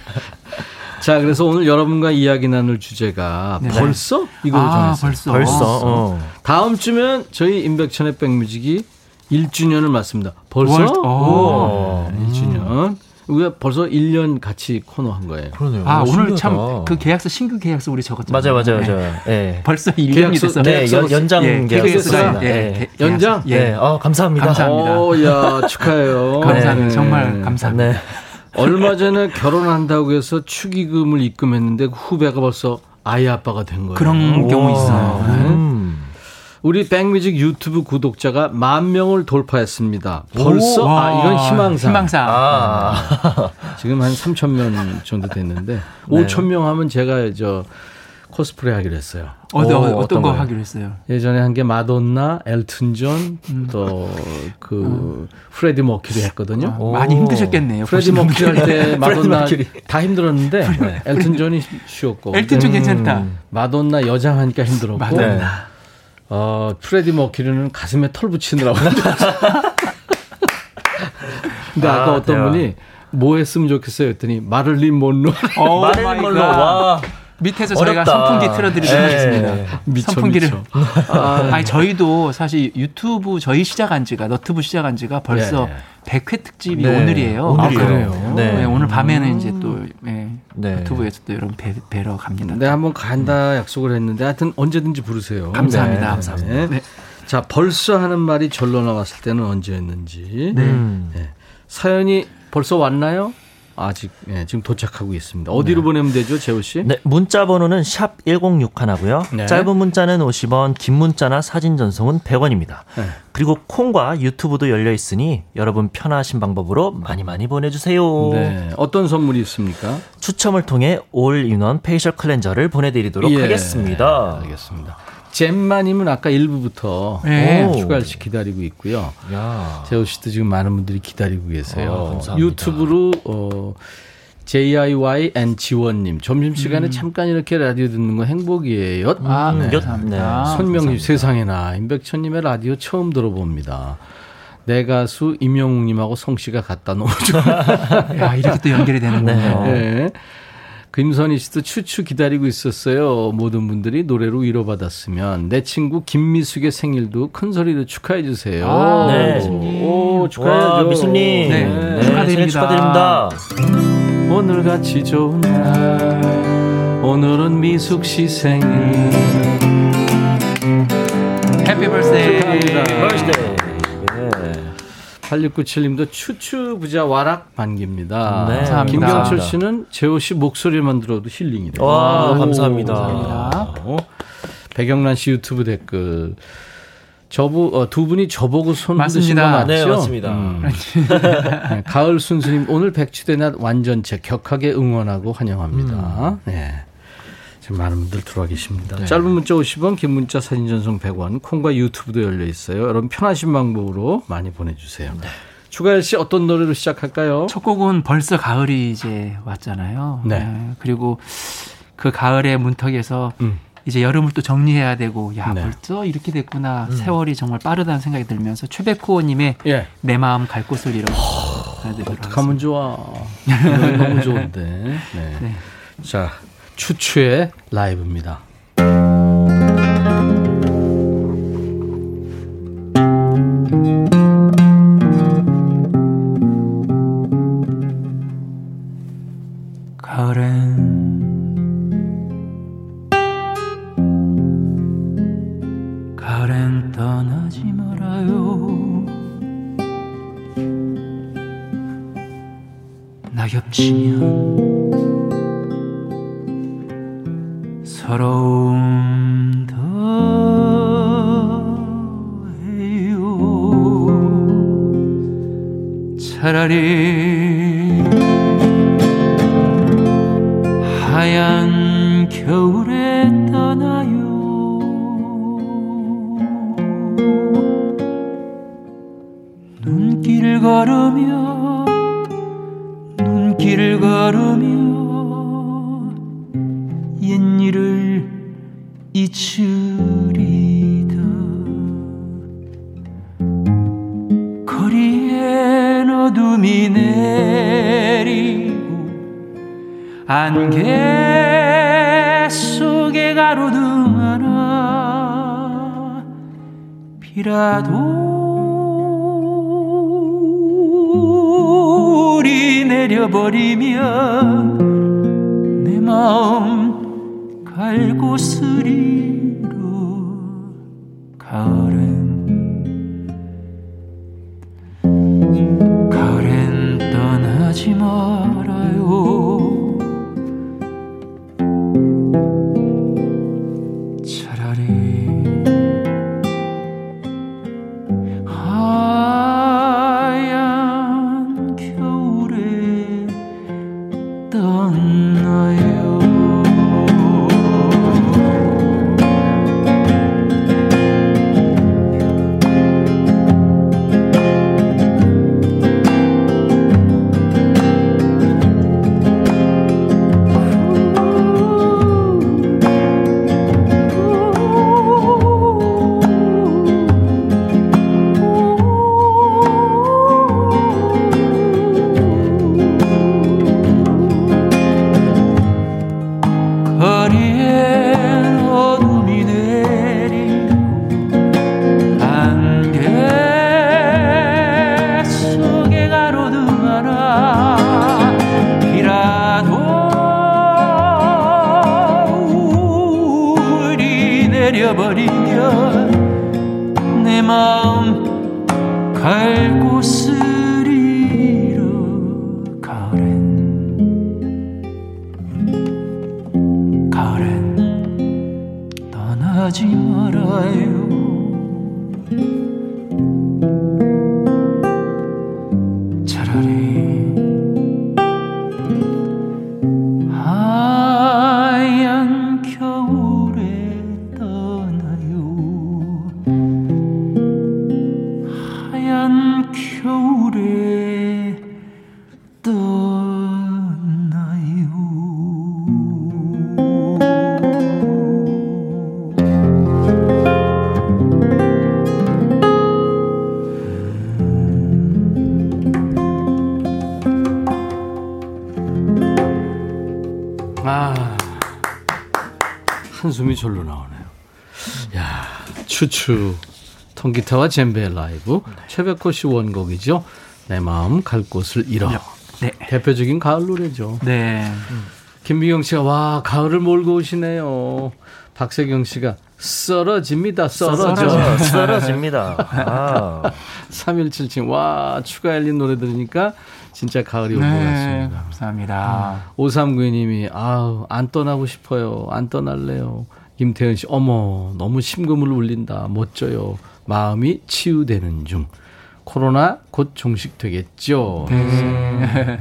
자, 그래서 오늘 여러분과 이야기 나눌 주제가 네. 벌써 이걸로 아, 정했어요. 벌써. 벌써. 어. 다음 주면 저희 임백천의 백뮤직이 1주년을 맞습니다. 벌써? 월- 오. 오. 네, 1주년. 우리가 벌써 1년 같이 코너 한 거예요. 그러네요. 아, 오, 오늘. 참 그 계약서, 신규 계약서 우리 적었잖아요. 맞아요, 맞아요, 네. 맞아요. 예. 벌써 1년이 계약서- 됐어요. 네, 연, 연장 예, KBS가 예. 예, 계- 연장? 예. 네, 어, 감사합니다. 감사합니다. 오, 야, 축하해요. 감사합니다. 네. 정말 감사합니다. 네. 얼마 전에 결혼한다고 해서 축의금을 입금했는데 그 후배가 벌써 아이 아빠가 된 거예요. 그런 경우 오. 있어요. 네. 음. 우리 백뮤직 유튜브 구독자가 만 명을 돌파했습니다. 벌써 오, 아 이건 와, 희망상. 희망상. 아. 지금 한 3천 명 정도 됐는데 네. 5천 명 하면 제가 저 코스프레 하기로 했어요. 어, 어, 오, 어떤 어떤 거 거요? 하기로 했어요? 예전에 한 게 마돈나, 엘튼 존, 음. 또그 프레디 머큐리 했거든요. 오. 많이 힘드셨겠네요. 프레디 머큐리 할. 때 마돈나. 다 힘들었는데 엘튼 존이 쉬웠고 엘튼 존 괜찮다. 음, 마돈나 여장 하니까 힘들었고 마돈나. 어, 프레디 머큐리는 가슴에 털 붙이느라고. 근데 아까 아, 어떤 대박. 분이 뭐 했으면 좋겠어요 했더니 마를린 oh 마릴린 my 먼로. God. 와. 밑에서 저희가 어렵다. 선풍기 틀어드리도록 예. 하겠습니다. 미쳐, 선풍기를. 미쳐. 아, 아니 저희도 사실 유튜브 저희 시작한 지가 너트브 시작한 지가 벌써 예. 100회 특집이 네. 오늘이에요. 오늘이에요. 아, 그래요? 네. 네, 오늘 밤에는 이제 또 예, 네. 유튜브에서 또 여러분 뵈, 뵈러 갑니다. 네, 한번 간다 약속을 했는데 하여튼 언제든지 부르세요. 감사합니다. 네, 감사합니다. 네. 자, 벌써 하는 말이 절로 나왔을 때는 언제였는지. 음. 네. 사연이 벌써 왔나요? 아직 예, 지금 도착하고 있습니다. 어디로 보내면 되죠, 재호 씨? 네, 문자 번호는 샵 1061하고요. 네. 짧은 문자는 50원, 긴 문자나 사진 전송은 100원입니다. 네. 그리고 콩과 유튜브도 열려 있으니 여러분 편하신 방법으로 많이 많이 보내 주세요. 네. 어떤 선물이 있습니까? 추첨을 통해 all-in-one facial cleanser를 보내 드리도록 예, 하겠습니다. 알겠습니다. 잼마님은 아까 1부부터 네. 오. 추가할 씨 기다리고 있고요. 야. 재호 씨도 지금 많은 분들이 기다리고 계세요. 아, 감사합니다. 유튜브로 어, JIYN 지원님 점심 시간에 잠깐 이렇게 라디오 듣는 거 행복이에요. 아, 음, 네. 감사합니다. 손명희 세상에나 임백천님의 라디오 처음 들어봅니다. 내 가수 임영웅님하고 성 씨가 같다 너무 좋아. 야, 이렇게 또 연결이 되는군요. 네. 김선희 씨도 추추 기다리고 있었어요. 모든 분들이 노래로 위로받았으면 내 친구 김미숙의 생일도 큰 소리로 축하해 주세요. 아, 네. 미숙님. 오, 축하해야죠. 와, 미수님. 네, 네, 축하드립니다. 생일 축하드립니다. 오늘 같이 좋은 날 오늘은 미숙 씨 생일 happy birthday. 축하합니다. birthday. 예. 8697님도 추추 부자 와락 반깁니다. 네, 감사합니다. 김경철 씨는 재호 씨 목소리만 들어도 힐링이 돼요. 와, 오, 감사합니다. 감사합니다. 어, 백영란 씨 유튜브 댓글. 저부 어, 두 분이 저보고 손 흔드신 거 맞습니다. 맞죠? 네, 맞습니다. 음. 네, 가을 순수님 오늘 백추대 낮 완전체 격하게 응원하고 환영합니다. 네. 지금 많은 분들 들어와 계십니다. 짧은 문자 50원, 긴 문자 사진 전송 100원, 콩과 유튜브도 열려 있어요. 여러분 편하신 방법으로 많이 보내주세요. 추가열 씨 어떤 노래로 시작할까요? 첫 곡은 벌써 가을이 이제 왔잖아요. 네. 그리고 그 가을의 문턱에서 음. 이제 여름을 또 정리해야 되고 야 네. 벌써 이렇게 됐구나 세월이 정말 빠르다는 생각이 들면서 최백호님의 예. 내 마음 갈 곳을 잃어 전해드리도록 어떻게 하면 좋아. 너무 좋은데. 네. 네. 자, 추추의 라이브입니다. 가을엔 가을엔 떠나지 말아요 낙엽 치면 서 절로 나오네요. 야, 추추. 통기타와 젬베 라이브. 최백호 씨 원곡이죠. 내 마음 갈 곳을 잃어. 네. 대표적인 가을 노래죠. 네. 김미경 씨가 와 가을을 몰고 오시네요. 박세경 씨가 썰어집니다. 썰어져. 썰어져, 썰어집니다. 아, 3177. 와 추가 열린 노래 들으니까 진짜 가을이 온것 네. 같습니다. 감사합니다. 5392님이 아우 안 떠나고 싶어요. 안 떠날래요. 김태현 씨 어머 너무 심금을 울린다. 멋져요. 마음이 치유되는 중. 코로나 곧 종식되겠죠. 네.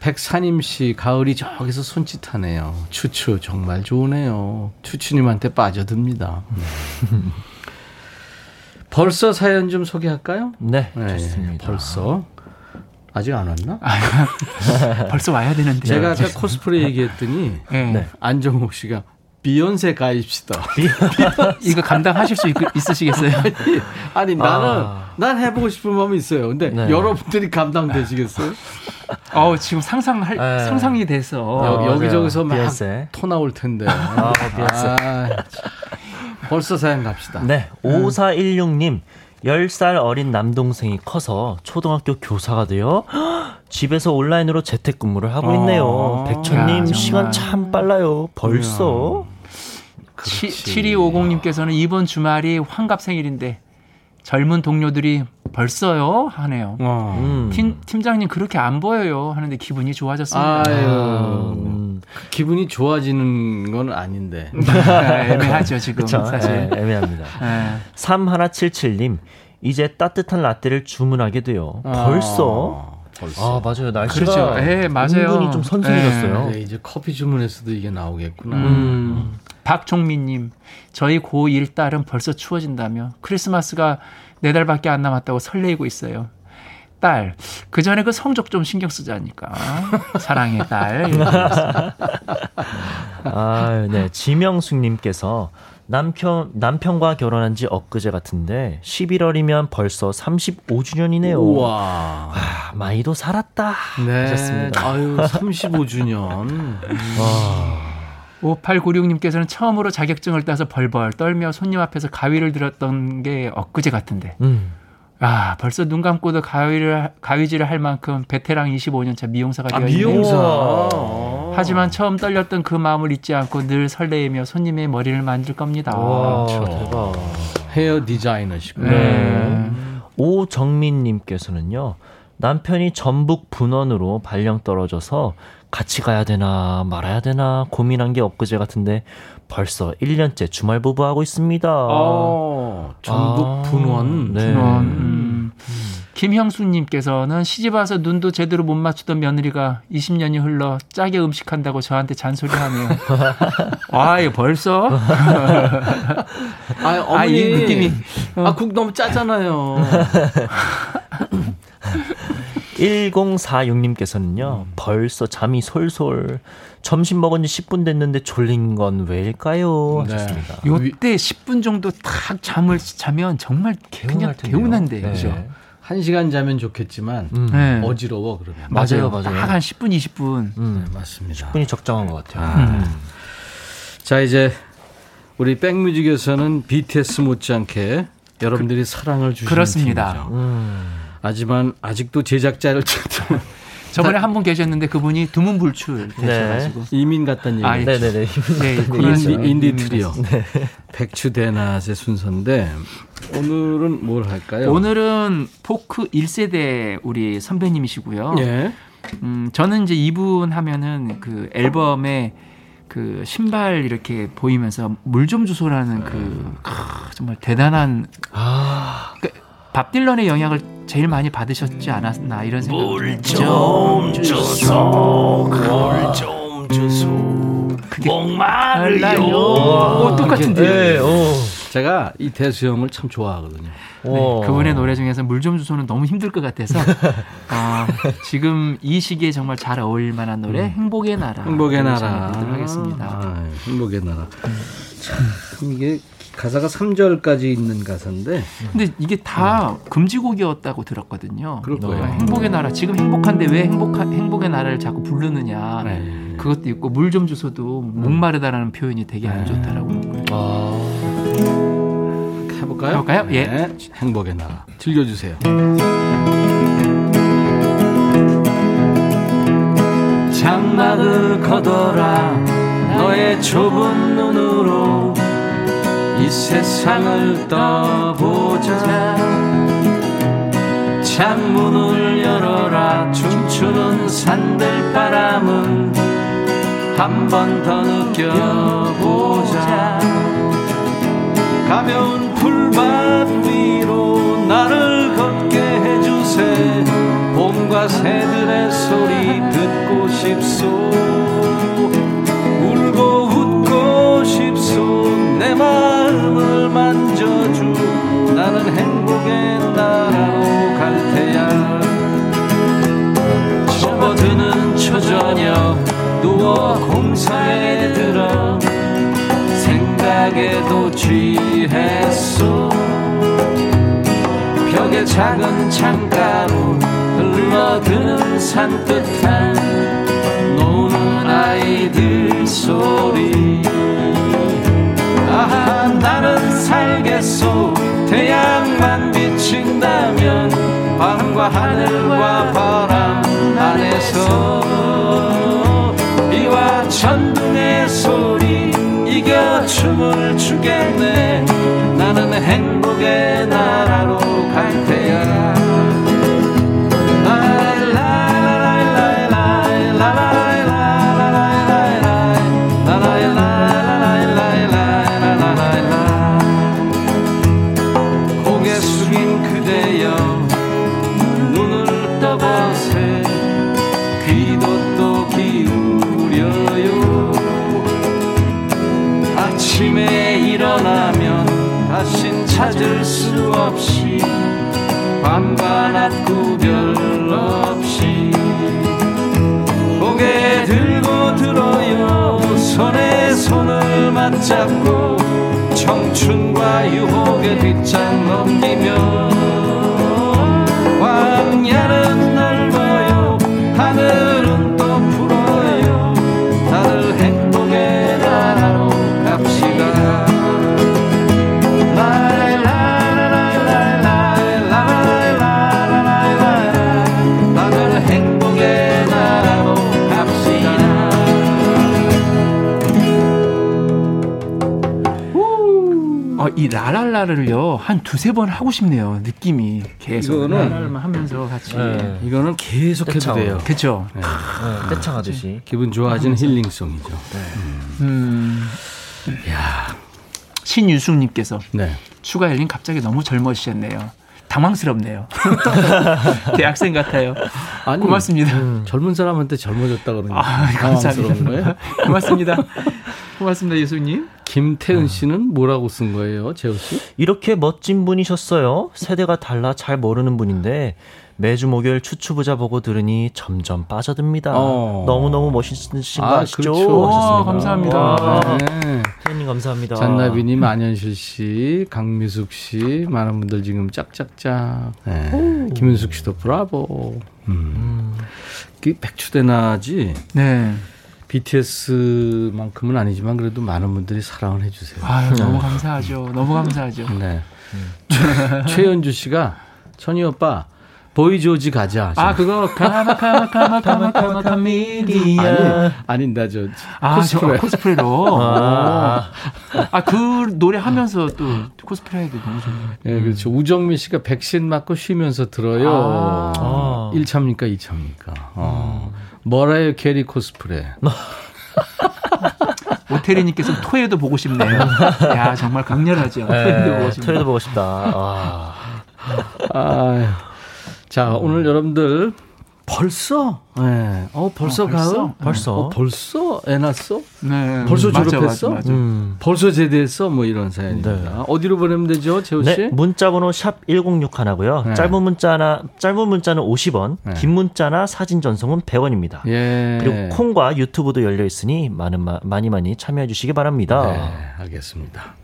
백사님 씨 가을이 저기서 손짓하네요. 추추 정말 좋으네요. 추추님한테 빠져듭니다. 네. 벌써 사연 좀 소개할까요? 네, 네, 좋습니다. 벌써 아직 안 왔나? 벌써 와야 되는데. 제가 아까 코스프레 얘기했더니 네. 네. 안정욱 씨가 비욘세 가입시다. 이거 감당하실 수 있, 있으시겠어요? 아니 나는 아. 난 해보고 싶은 마음이 있어요. 근데 네. 여러분들이 감당되시겠어요? 어 지금 상상할 네. 상상이 돼서 어, 여, 기저기서 막 비욘세. 토 나올 텐데. 아. 아, 참. 벌써 사연 갑시다. 네, 5416님. 10살 어린 남동생이 커서 초등학교 교사가 되어 집에서 온라인으로 재택근무를 하고 있네요. 아, 백천님. 시간 참 빨라요. 벌써. 그렇지. 7250님께서는 이번 주말이 환갑 생일인데 젊은 동료들이 벌써요 하네요. 어. 음. 팀, 팀장님 그렇게 안 보여요 하는데 기분이 좋아졌습니다. 아유. 음, 그 기분이 좋아지는 건 아닌데. 애매하죠 지금 그쵸? 사실. 예, 애매합니다. 예. 3177님. 이제 따뜻한 라떼를 주문하게 돼요. 벌써? 아, 벌써. 아, 맞아요. 날씨가 그렇죠. 예, 맞아요. 은근히 좀 선선해졌어요. 네, 이제 커피 주문했어도 이게 나오겠구나. 음. 박종민님, 저희 고1 딸은 벌써 추워진다며 크리스마스가 네 달밖에 안 남았다고 설레이고 있어요. 딸, 그 전에 그 성적 좀 신경 쓰자니까. 사랑해, 딸. 아, 네. 지명숙님께서 남편, 남편과 결혼한 지 엊그제 같은데 11월이면 벌써 35주년이네요. 우와. 아, 많이도 살았다. 네. 하셨습니다. 아유, 35주년. 와. 5896님께서는 처음으로 자격증을 따서 벌벌 떨며 손님 앞에서 가위를 들었던 게 엊그제 같은데. 음. 아, 벌써 눈 감고도 가위를, 가위질을 할 만큼 베테랑 25년 차 미용사가 아, 되어 있네요. 미용사. 하지만 처음 떨렸던 그 마음을 잊지 않고 늘 설레이며 손님의 머리를 만질 겁니다. 와. 대박. 헤어 디자이너시고. 네. 오정민 님께서는요, 남편이 전북 분원으로 발령 떨어져서 같이 가야 되나 말아야 되나 고민한 게 엊그제 같은데 벌써 1년째 주말 부부하고 있습니다. 어, 전북 아, 분원. 네. 분원. 음. 김형수님께서는 시집 와서 눈도 제대로 못 맞추던 며느리가 20년이 흘러 짜게 음식한다고 저한테 잔소리하네요. 아, 이거 벌써? 아, 어머니. 아, 이 느낌이. 아, 국 너무 짜잖아요. 1046님께서는요, 벌써 잠이 솔솔. 점심 먹은 지 10분 됐는데 졸린 건 왜일까요? 네. 하셨습니다. 요때 10분 정도 딱 잠을 자면 정말 그냥 개운할 텐데요. 개운한데. 네. 그죠? 한 시간 자면 좋겠지만, 음. 네. 어지러워, 그러면. 맞아요, 맞아요. 딱 한 10분, 20분. 음. 네, 맞습니다. 분이 적정한 것 같아요. 아. 자, 이제 우리 백뮤직에서는 BTS 못지않게 여러분들이 사랑을 주시는 그렇습니다. 팀이죠. 음. 하지만 아직도 제작자를 찾는 저번에 한 분 계셨는데 그분이 두문불출 네. 되셔가지고. 이민 같다는 얘기. 아, 네네네. 네, 인디, 인디 트리오. 갔습니다. 백추대낮의 순서인데 오늘은 뭘 할까요? 오늘은 포크 1세대 우리 선배님이시고요. 예. 음, 저는 이제 이분 하면은 그 앨범에 그 신발 이렇게 보이면서 물 좀 주소라는 그 크, 정말 대단한 아, 그, 밥 딜런의 영향을 제일 많이 받으셨지 않았나 이런 생각이 좀 주소. 물좀 주소. 오, 똑같은데 네, 오. 제가 이 대수 형을 참 좋아하거든요. 오. 네, 그분의 노래 중에서 물 좀 주소는 너무 힘들 것 같아서 아, 지금 이 시기에 정말 잘 어울릴 만한 노래 행복의 나라 행복의 나라. 하겠습니다. 아, 행복의 나라. 참 이게 가사가 3절까지 있는 가사인데 근데 이게 다 금지곡이었다고 들었거든요. 그럴 거예요. 행복의 나라 지금 행복한데 왜 행복한 행복의 나라를 자꾸 부르느냐 네. 그것도 있고 물 좀 주소도 목마르다라는 표현이 되게 안 좋다라고 거예요. 아, 해볼까요? 해볼까요? 예. 네. 행복의 나라. 들려주세요. 장막을 걷어라 너의 좁은 눈으로 이 세상을 떠보자 창문을 열어라 춤추는 산들바람은 한 번 더 느껴보자 가벼운 풀밭 위로 나를 걷게 해주세. 봄과 새들의 소리 듣고 싶소. 울고 웃고 싶소. 내 마음을 만져주. 나는 행복의 나라로 갈 테야. 접어드는 초저녁 누워 공사에 들어 생각에도 취했소. 벽에 작은 창가로 흘러드는 산뜻한 노는 아이들 소리. 아하 나는 살겠소. 태양만 비친다면 밤과 하늘과 바람 안에서 비와 천둥의 소리 이겨 춤을 추겠네. 나는 행복의 나라로 갈 테야 일어나면 다신 찾을 수 없이 낮 구별 없이. 고개 들고 들어요. 손에 손을 맞잡고 청춘과 유혹의 뒷장 넘기며 광야는 이 라랄라를요 한 두세 번 하고 싶네요. 느낌이 계속 이거는- 하면서 같이. 네. 이거는 계속 해도 떼창. 돼요. 그렇죠. 네, 떼창하듯이. 기분 좋아지는 힐링송이죠. 음. 신유숙님께서 네. 추가 열린 갑자기 너무 젊어지셨네요. 당황스럽네요. 대학생 같아요. 아니, 고맙습니다. 젊은 사람한테 젊어졌다 그러는 아, 당황스러운 거예요? 감사합니다. 고맙습니다. 고맙습니다, 유숙님. 김태은 씨는 뭐라고 쓴 거예요, 재호 씨? 이렇게 멋진 분이셨어요. 세대가 달라 잘 모르는 분인데 매주 목요일 추추부자 보고 들으니 점점 빠져듭니다. 어. 너무너무 멋있으신 거 아, 아시죠? 그렇죠. 와, 감사합니다. 와, 네. 태연님 감사합니다. 잔나비님, 안현실 씨, 강미숙 씨, 많은 분들 지금 짝짝짝. 네. 김윤숙 씨도 브라보. 음. 그 백추대나지 네. BTS만큼은 아니지만 그래도 많은 분들이 사랑을 해주세요. 아유, 너무 감사하죠. 너무 감사하죠. 네. 최, 최연주 씨가 천희 오빠 보이조지 가자. 아, 그거 카마 카마 카마 카마 카마 카미디야. 아니, 아닌다 저 아, 코스프레. 저 코스프레로. 아. 아, 그 노래 하면서 또 코스프레 해도 너무 좋네요. 예, 그렇죠. 우정미 씨가 백신 맞고 쉬면서 들어요. 아. 1차입니까, 2차입니까? 어. 머라이어 캐리 코스프레. 오태리님께서 토해도 보고 싶네요. 야, 정말 강렬하죠. 토해도 보고 싶네요. 토요도 보고 싶다. 아. 아유. 자, 오늘 여러분들 벌써, 예. 어, 벌써 어, 가을? 벌써? 벌써? 어, 벌써 애 낳았어? 네, 벌써 맞아, 졸업했어? 맞아, 맞아. 음. 벌써 제대했어? 뭐 이런 사연입니다. 어디로 보내면 되죠, 재호 씨? 네, 문자 번호 샵 1061 하나고요. 네. 짧은 문자나 짧은 문자는 50원, 네. 긴 문자나 사진 전송은 100원입니다. 예. 그리고 콩과 유튜브도 열려 있으니 많은 마- 많이 많이 참여해 주시기 바랍니다. 네, 알겠습니다.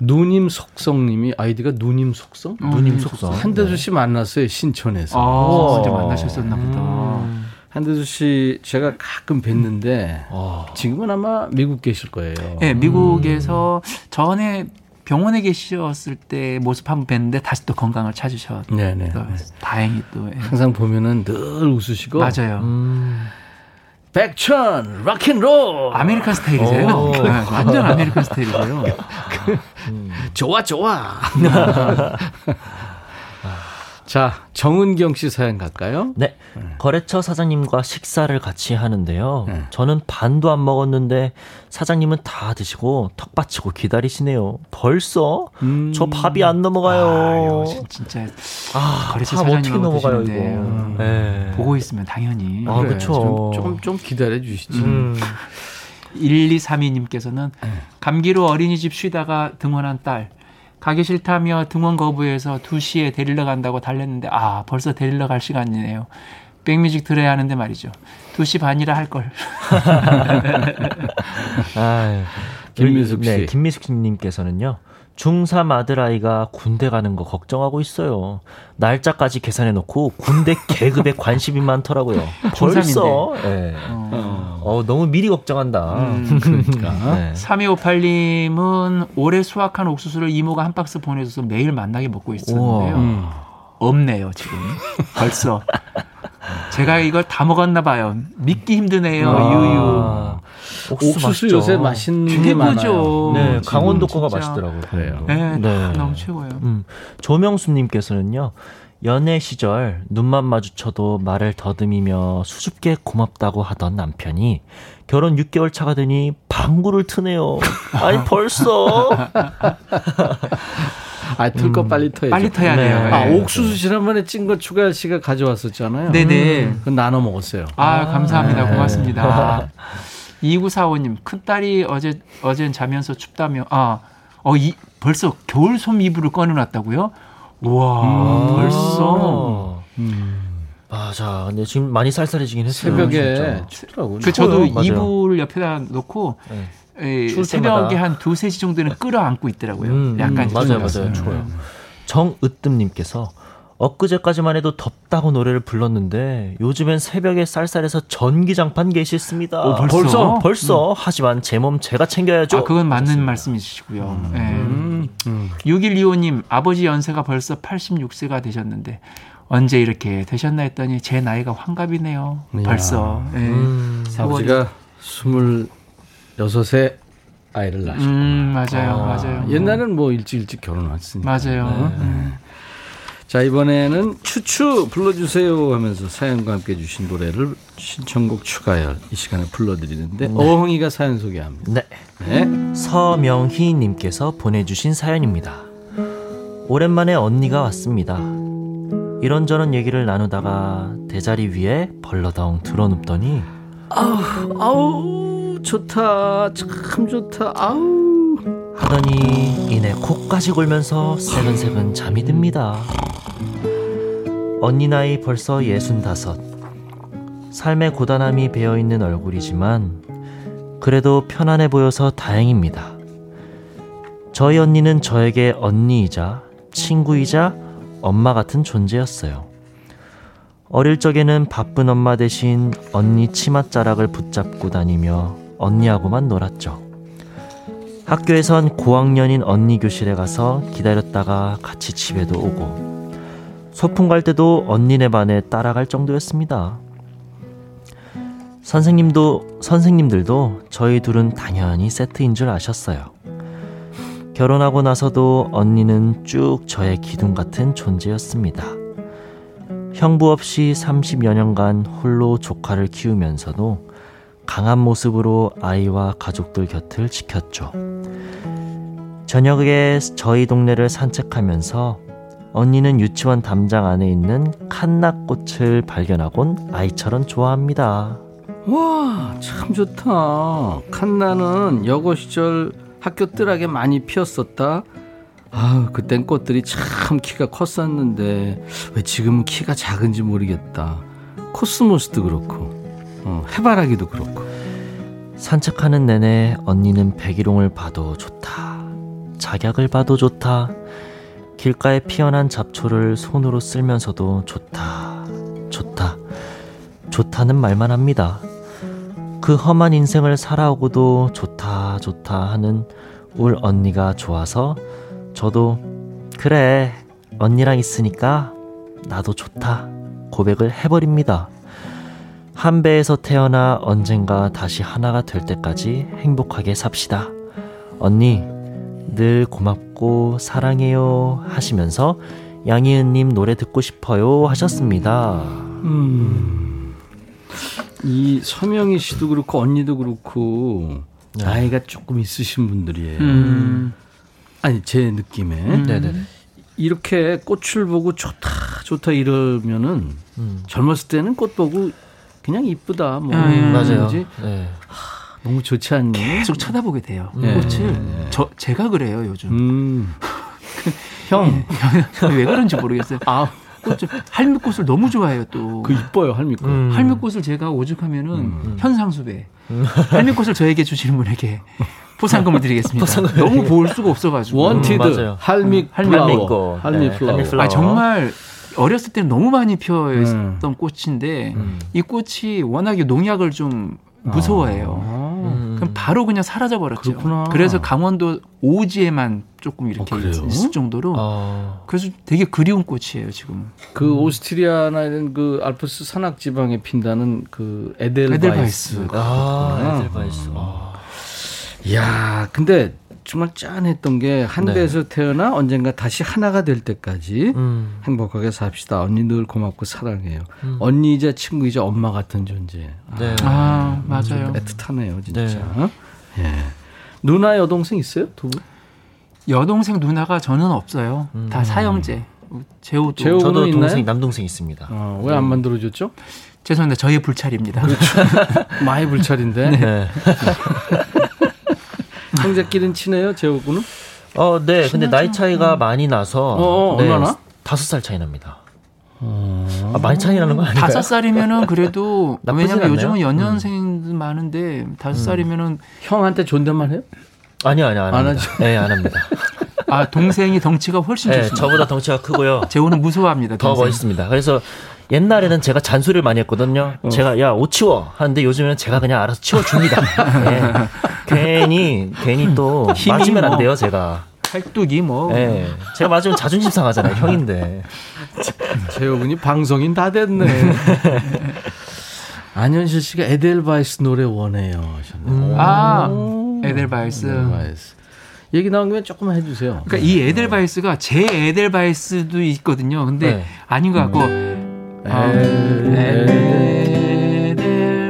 누님 속성님이 아이디가 누님 속성? 누님 속성. 한대수 씨 만났어요 신촌에서. 아, 진짜 만나셨었나 보다. 한대수 씨 제가 가끔 뵀는데 어. 지금은 아마 미국 계실 거예요. 네, 미국에서 전에 병원에 계셨을 때 모습 한번 뵀는데 다시 또 건강을 찾으셨. 네네. 다행히 또. 예. 항상 보면은 늘 웃으시고 맞아요. 음. 백천 rock and roll American style이세요. 오. 네, 완전 American style이세요. 좋아 좋아. 자 정은경 씨 사연 갈까요? 네. 거래처 사장님과 식사를 같이 하는데요. 네. 저는 반도 안 먹었는데 사장님은 다 드시고 턱 받치고 기다리시네요. 벌써? 음. 저 밥이 안 넘어가요. 아유, 진짜 아, 거래처 밥 어떻게 사장님하고 넘어가요, 이거. 음, 네. 보고 있으면 당연히. 아, 그래, 그쵸. 좀, 좀, 좀 기다려 주시지. 음. 1232님께서는 네. 감기로 어린이집 쉬다가 등원한 딸. 가기 싫다며 등원 거부해서 2시에 데리러 간다고 달랬는데 아 벌써 데리러 갈 시간이네요. 백뮤직 들어야 하는데 말이죠. 2시 반이라 할 걸. 아유. 김미숙 씨. 네, 김미숙님께서는요. 중3 아들아이가 군대 가는 거 걱정하고 있어요. 날짜까지 계산해 놓고 군대 계급에 관심이 많더라고요. 벌써. 네. 어. 어, 너무 미리 걱정한다. 음. 그러니까. 네. 3258님은 올해 수확한 옥수수를 이모가 한 박스 보내줘서 매일 만나게 먹고 있었는데요. 음. 없네요, 지금. 벌써. 제가 이걸 다 먹었나 봐요. 믿기 힘드네요, 아. 유유. 옥수수 맛있죠. 요새 맛있는 게. 많아요. 네, 지금 강원도 거가. 맛있더라고요. 그래요. 네, 네. 너무 최고예요. 음, 조명수님께서는요, 연애 시절 눈만 마주쳐도 말을 더듬이며 수줍게 고맙다고 하던 남편이 결혼 6개월 차가 되니 방구를 트네요. 아니, 벌써? 아, 틀거 빨리 터야죠. 빨리 터야 네. 돼요. 아, 네. 옥수수 지난번에 찐 거 추가열 씨가 가져왔었잖아요. 네네. 그건 나눠 먹었어요. 아, 감사합니다. 네. 고맙습니다. 2945님, 큰딸이 어제, 어젠 자면서 춥다며, 아, 어, 이, 벌써 겨울 솜 이불을 꺼내놨다고요? 우와, 음. 벌써. 맞아. 근데 지금 많이 쌀쌀해지긴 했어요. 새벽에. 춥더라고요. 그 저도. 맞아요. 이불 옆에다 놓고, 네. 에, 새벽에. 한 두세 시 정도는 끌어안고 있더라고요. 음, 약간 음, 맞아요. 맞아요. 추워요. 정으뜸님께서 엊그제까지만 해도 덥다고 노래를 불렀는데 요즘엔 새벽에 쌀쌀해서 전기장판 계시습니다. 어, 벌써? 벌써 벌써 하지만 제 몸 제가 챙겨야죠. 아, 그건 맞는 말씀이시고요. 예. 음, 음. 6125님, 아버지 연세가 벌써 86세가 되셨는데, 언제 이렇게 되셨나 했더니 제 나이가 환갑이네요. 이야. 벌써. 예. 음. 아버지가 26세 아이를 낳으셨고. 음, 맞아요, 아, 맞아요. 옛날에는 뭐 일찍 일찍 결혼했으니까. 맞아요. 네. 자, 이번에는 추추 불러주세요 하면서 사연과 함께 주신 노래를 신청곡 추가열 이 시간에 불러드리는데 어흥이가 사연 소개합니다. 네. 네. 서명희님께서 보내주신 사연입니다. 오랜만에 언니가 왔습니다. 이런저런 얘기를 나누다가 대자리 위에 벌러덩 드러눕더니 아우, 좋다. 참 좋다. 아우. 하더니 이내 코까지 골면서 새근새근 잠이 듭니다. 언니 나이 벌써 예순다섯. 삶의 고단함이 배어있는 얼굴이지만 그래도 편안해 보여서 다행입니다. 저희 언니는 저에게 언니이자 친구이자 엄마 같은 존재였어요. 어릴 적에는 바쁜 엄마 대신 언니 치맛자락을 붙잡고 다니며 언니하고만 놀았죠. 학교에선 고학년인 언니 교실에 가서 기다렸다가 같이 집에도 오고 소풍 갈 때도 언니네 반에 따라갈 정도였습니다. 선생님도 선생님들도 저희 둘은 당연히 세트인 줄 아셨어요. 결혼하고 나서도 언니는 쭉 저의 기둥 같은 존재였습니다. 형부 없이 30여 년간 홀로 조카를 키우면서도 강한 모습으로 아이와 가족들 곁을 지켰죠. 저녁에 저희 동네를 산책하면서 언니는 유치원 담장 안에 있는 칸나꽃을 발견하곤 아이처럼 좋아합니다. 와, 참 좋다. 칸나는 여고 시절 학교 뜰하게 많이 피었었다. 아, 그땐 꽃들이 참 키가 컸었는데 왜 지금은 키가 작은지 모르겠다. 코스모스도 그렇고, 어, 해바라기도 그렇고. 산책하는 내내 언니는 백일홍을 봐도 좋다. 작약을 봐도 좋다. 길가에 피어난 잡초를 손으로 쓸면서도 좋다. 좋다. 좋다는 말만 합니다. 그 험한 인생을 살아오고도 좋다, 좋다 하는 울 언니가 좋아서 저도 그래, 언니랑 있으니까 나도 좋다. 고백을 해버립니다. 한 배에서 태어나 언젠가 다시 하나가 될 때까지 행복하게 삽시다. 언니, 늘 고맙고 사랑해요 하시면서 양희은님 노래 듣고 싶어요 하셨습니다. 이 서명희 씨도 그렇고 언니도 그렇고 네. 나이가 조금 있으신 분들이에요. 음, 아니 제 느낌에 네네. 이렇게 꽃을 보고 좋다 좋다 이러면은 음. 젊었을 때는 꽃 보고 그냥 이쁘다 뭐 음, 맞아요. 네. 너무 좋지 않니? 계속 쳐다보게 돼요. 네. 꽃을. 저, 제가 그래요, 요즘. 음. 형, 왜 그런지 모르겠어요. 아, 꽃을 할미꽃을 너무 좋아해요 또. 그 이뻐요 할미꽃. 음. 할미꽃을 제가 오죽하면은 현상수배. 할미꽃을 저에게 주시는 분에게 포상금을 드리겠습니다. 너무 볼 수가 없어가지고. wanted 음. 할미 할미 flower. 꽃. 할미 네, flower. 할미 flower. 아 정말 어렸을 때는 너무 많이 피어 있던 음. 꽃인데 음. 이 꽃이 워낙에 농약을 좀 무서워해요. 아. 음. 그럼 바로 그냥 사라져 버렸죠. 그렇구나. 그래서 강원도 오지에만 조금 이렇게 어? 있을 정도로 어. 그래서 되게 그리운 꽃이에요 지금. 그 오스트리아나 이런 그 알프스 산악 지방에 핀다는 그 에델바이스. 에델바이스. 아, 에델바이스. 야, 근데 정말 짠했던 게한 네. 배에서 태어나 언젠가 다시 하나가 될 때까지 음. 행복하게 삽시다. 언니 늘 고맙고 사랑해요. 언니이자 친구이자 엄마 같은 존재. 아, 네. 아좀 맞아요. 애틋하네요, 진짜. 예. 누나 여동생 있어요? 두 분? 여동생 누나가 저는 없어요. 다 사형제. 재호도. 재호- 저도 있나요? 동생 남동생 있습니다. 어, 왜안 만들어줬죠? 죄송합니다. 저희의 불찰입니다. 많이 불찰인데. 네. 형제끼리는 친해요, 재호 군은? 어, 네. 근데 나이 차이가 많이 나서 어, 네, 얼마나? 다섯 살 차이 납니다. 아, 많이 차이 나는 거 아닌가요? 다섯 살이면은 그래도 왜냐면. 요즘은 연년생들 많은데 다섯 살이면은 형한테 존댓말 해요? 아니요, 아니요, 안안 합니다. 하죠? 네, 안 합니다. 아 동생이 덩치가 훨씬 네, 좋습니다. 저보다 덩치가 크고요. 재호는 무서워합니다. 더 동생. 멋있습니다. 그래서 옛날에는 제가 잔소리를 많이 했거든요. 제가 야 옷 치워 하는데 요즘에는 제가 그냥 알아서 치워줍니다. 네. 괜히 괜히 또 맞으면 안 뭐. 돼요, 제가. 팔뚝이 뭐 네. 제가 맞으면 자존심 상하잖아요, 형인데. 재호 군이 방송인 다 됐네. 안현실 씨가 에델바이스 노래 원해요 하셨네요. 아 에델바이스. 에델바이스. 얘기 나온 김에 조금만 해주세요. 그러니까 이 에델바이스가 제 에델바이스도 있거든요. 근데 네. 아닌 것 같고 아,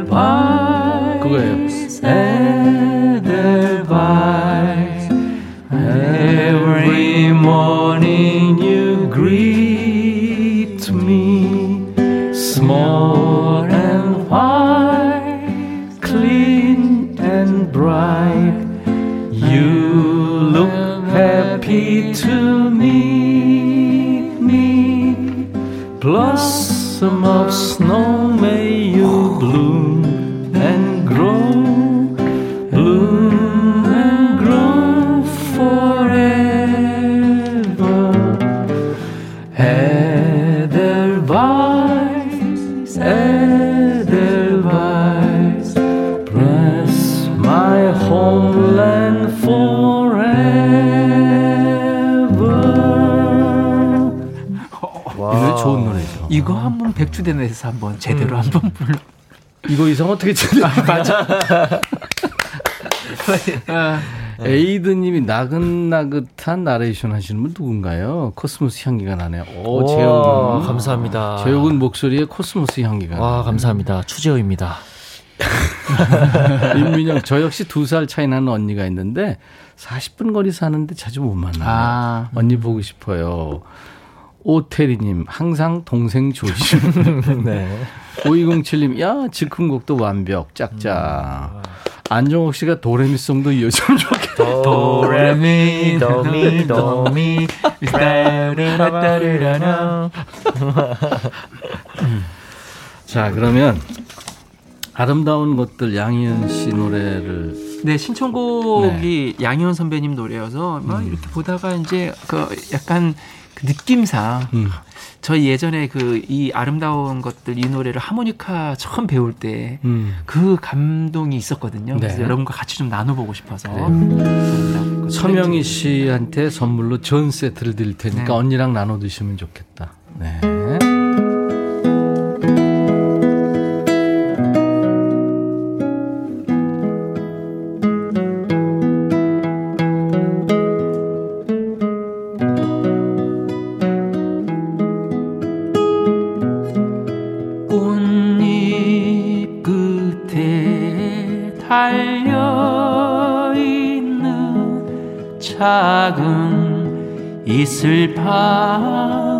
에델바이스 그거예요. 에델바이스 Every morning you greet me small Blossom of snow may you bloom 이거 한번 백투대에서 한번 제대로 한번 불러 이거 이상 어떻게 찾아? 맞아 아, 에이드님이 나긋나긋한 나레이션 하시는 분 누군가요? 코스모스 향기가 나네요. 오, 오, 재혁은 감사합니다. 재혁은 목소리에 코스모스 향기가. 와, 감사합니다. 추재호입니다. 임민영 저 역시 두 살 차이 나는 언니가 있는데 40분 거리 사는데 자주 못 만나요. 아. 언니 보고 싶어요. 오태리님 항상 동생 조심. 네. 5207님 야 즉흥곡도 완벽 짝짝. 안정옥 씨가 도레미송도 이어지면 좋겠다. 도레미 도미 도미 따르라따르라라. 자 그러면 아름다운 것들 양희은 씨 노래를 네 신청곡이 양희원 선배님 노래여서 막 이렇게 보다가 이제 그 약간 그 느낌상 음. 저희 예전에 그 이 아름다운 것들 이 노래를 하모니카 처음 배울 때 음. 그 감동이 있었거든요. 그래서 네. 여러분과 같이 좀 나눠보고 싶어서. 그래요. 서명희 씨한테 선물로 전 세트를 드릴 테니까 네. 언니랑 나눠 드시면 좋겠다. 네. 슬방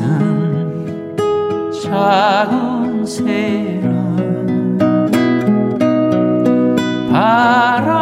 가엾은 작은 새는 바람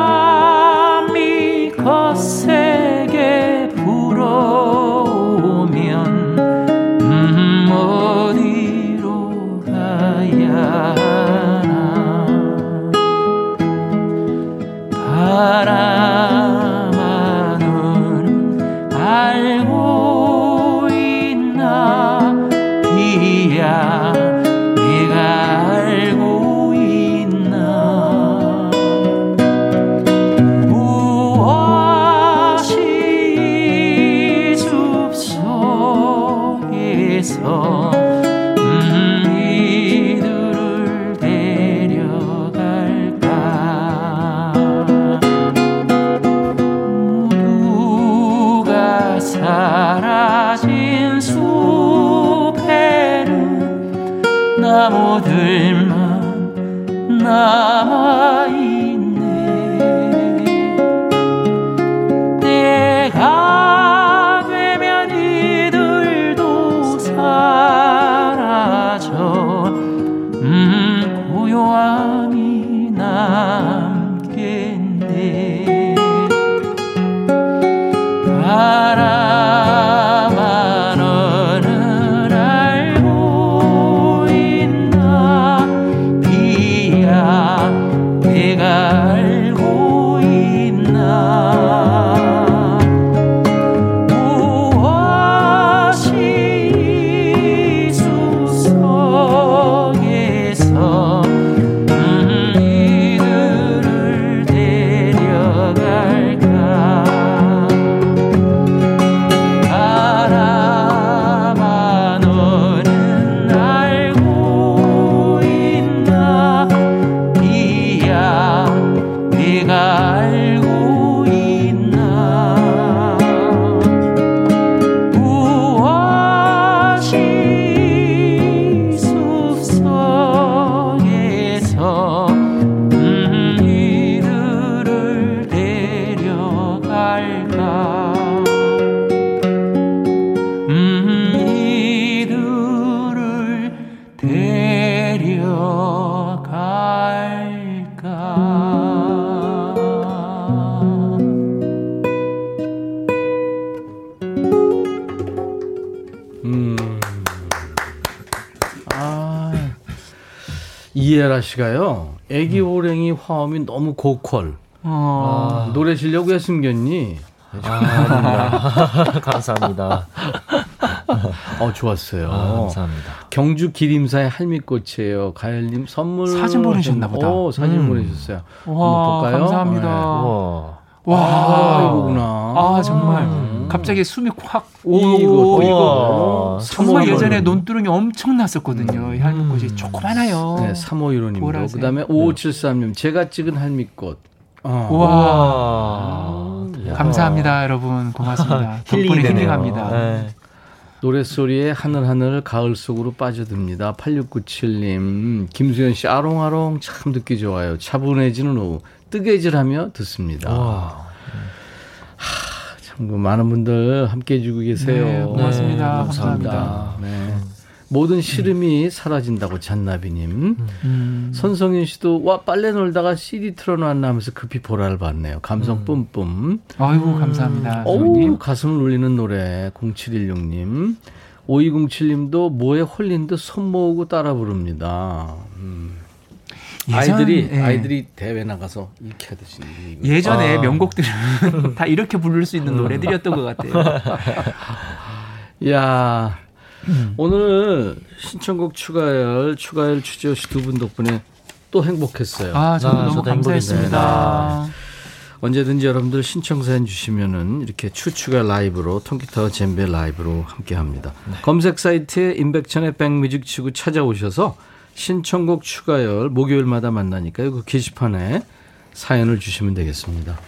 이해라 씨가요. 애기 호랭이 화음이 너무 고퀄. 어, 아, 노래 실력 왜 숨겼니? 감사합니다. 어, 좋았어요. 아, 감사합니다. 경주 기림사의 할미꽃이에요. 가열님 선물 사진 보내셨나 보다. 오, 사진 음. 보내셨어요. 한번 와 볼까요? 감사합니다. 네. 우와. 와 아, 이거구나. 아 정말 음. 갑자기 숨이 확 오, 이거. 정말. 예전에 논두렁이 엄청 났었거든요. 이 할미꽃이 음. 조그만해요. 네, 351호님도. 보라색. 그 다음에 5573님. 제가 찍은 할미꽃. 어. 와 야. 감사합니다 여러분 고맙습니다. 덕분에. 힐링합니다. 네. 노랫소리에 하늘하늘 가을 속으로 빠져듭니다. 8697님, 김수현 씨, 아롱아롱 참 듣기 좋아요. 차분해지는 오후, 뜨개질하며 듣습니다. 와. 참, 그 많은 분들 함께 해주고 계세요. 네, 고맙습니다. 네, 감사합니다. 네. 모든 시름이 사라진다고 잔나비님. 음. 선성윤 씨도 와 빨래 놀다가 CD 틀어놨나 하면서 급히 보라를 봤네요. 감성 뿜뿜. 아이고 감사합니다. 어우 선생님. 가슴을 울리는 노래 0716님 5207님도 뭐에 홀린 듯 손 모으고 따라 부릅니다. 음. 예전- 아이들이 예. 아이들이 대회 나가서 이렇게 하듯이. 예전에 아. 명곡들은 다 이렇게 부를 수 음. 있는 노래들이었던 것 같아요. 야 오늘 신청곡 추가열 추가열 추지호 씨 두 분 덕분에 또 행복했어요. 아, 저도 아, 너무 감사했습니다. 언제든지 여러분들 신청 사연 주시면은 이렇게 추추가 라이브로 통기타와 젬베 라이브로 함께 합니다. 검색 사이트에 임백천의 백뮤직 치고 찾아오셔서 신청곡 추가열 목요일마다 만나니까요. 그 게시판에 사연을 주시면 되겠습니다.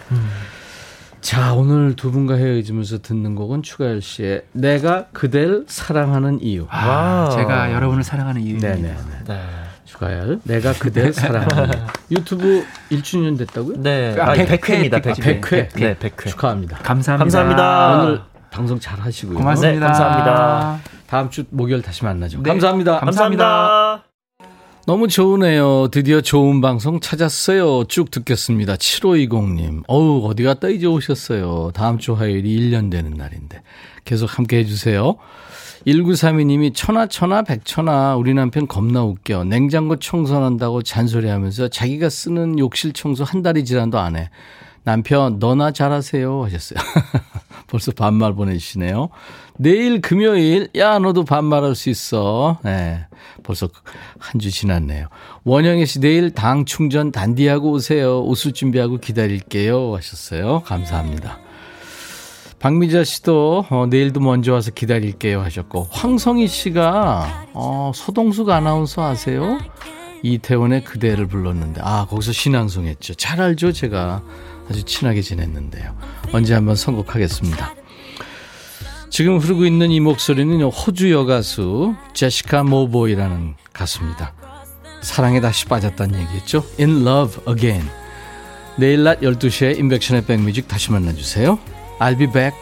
자, 오늘 두 분과 헤어지면서 듣는 곡은 추가열 씨의 내가 그댈 사랑하는 이유. 아, 와. 제가 여러분을 사랑하는 이유입니다. 네네. 네. 추가열, 내가 그댈 사랑하는 이유. 유튜브 1주년 됐다고요? 네. 아, 아, 백- 100회입니다. 백- 100회. 백 회. 네, 100회. 축하합니다. 감사합니다. 감사합니다. 오늘 방송 잘 하시고요. 고맙습니다. 네, 감사합니다. 다음 주 목요일 다시 만나죠. 네, 감사합니다. 감사합니다. 너무 좋으네요. 드디어 좋은 방송 찾았어요. 쭉 듣겠습니다. 7520님. 어우, 어디 갔다 이제 오셨어요. 다음 주 화요일이 1년 되는 날인데. 계속 함께 해주세요. 1932님이 천하 천하 백천하 우리 남편 겁나 웃겨 냉장고 청소한다고 잔소리 하면서 자기가 쓰는 욕실 청소 한 달이 지난도 안 해. 남편 너나 잘하세요 하셨어요. 벌써 반말 보내주시네요. 내일 금요일 야 너도 반말할 수 있어. 네, 벌써 한 주 지났네요. 원영애 씨 내일 당 충전 단디하고 오세요. 옷을 준비하고 기다릴게요 하셨어요. 감사합니다. 박미자 씨도 어, 내일도 먼저 와서 기다릴게요 하셨고 황성희 씨가 어, 서동숙 아나운서 아세요? 이태원의 그대를 불렀는데 아 거기서 신앙송 했죠. 잘 알죠 제가 아주 친하게 지냈는데요. 언제 한번 선곡하겠습니다. 지금 흐르고 있는 이 목소리는 호주 여가수 제시카 모보이라는 가수입니다. 사랑에 다시 빠졌다는 얘기했죠. In Love Again. 내일 낮 12시에 인백션의 백뮤직 다시 만나주세요. I'll be back.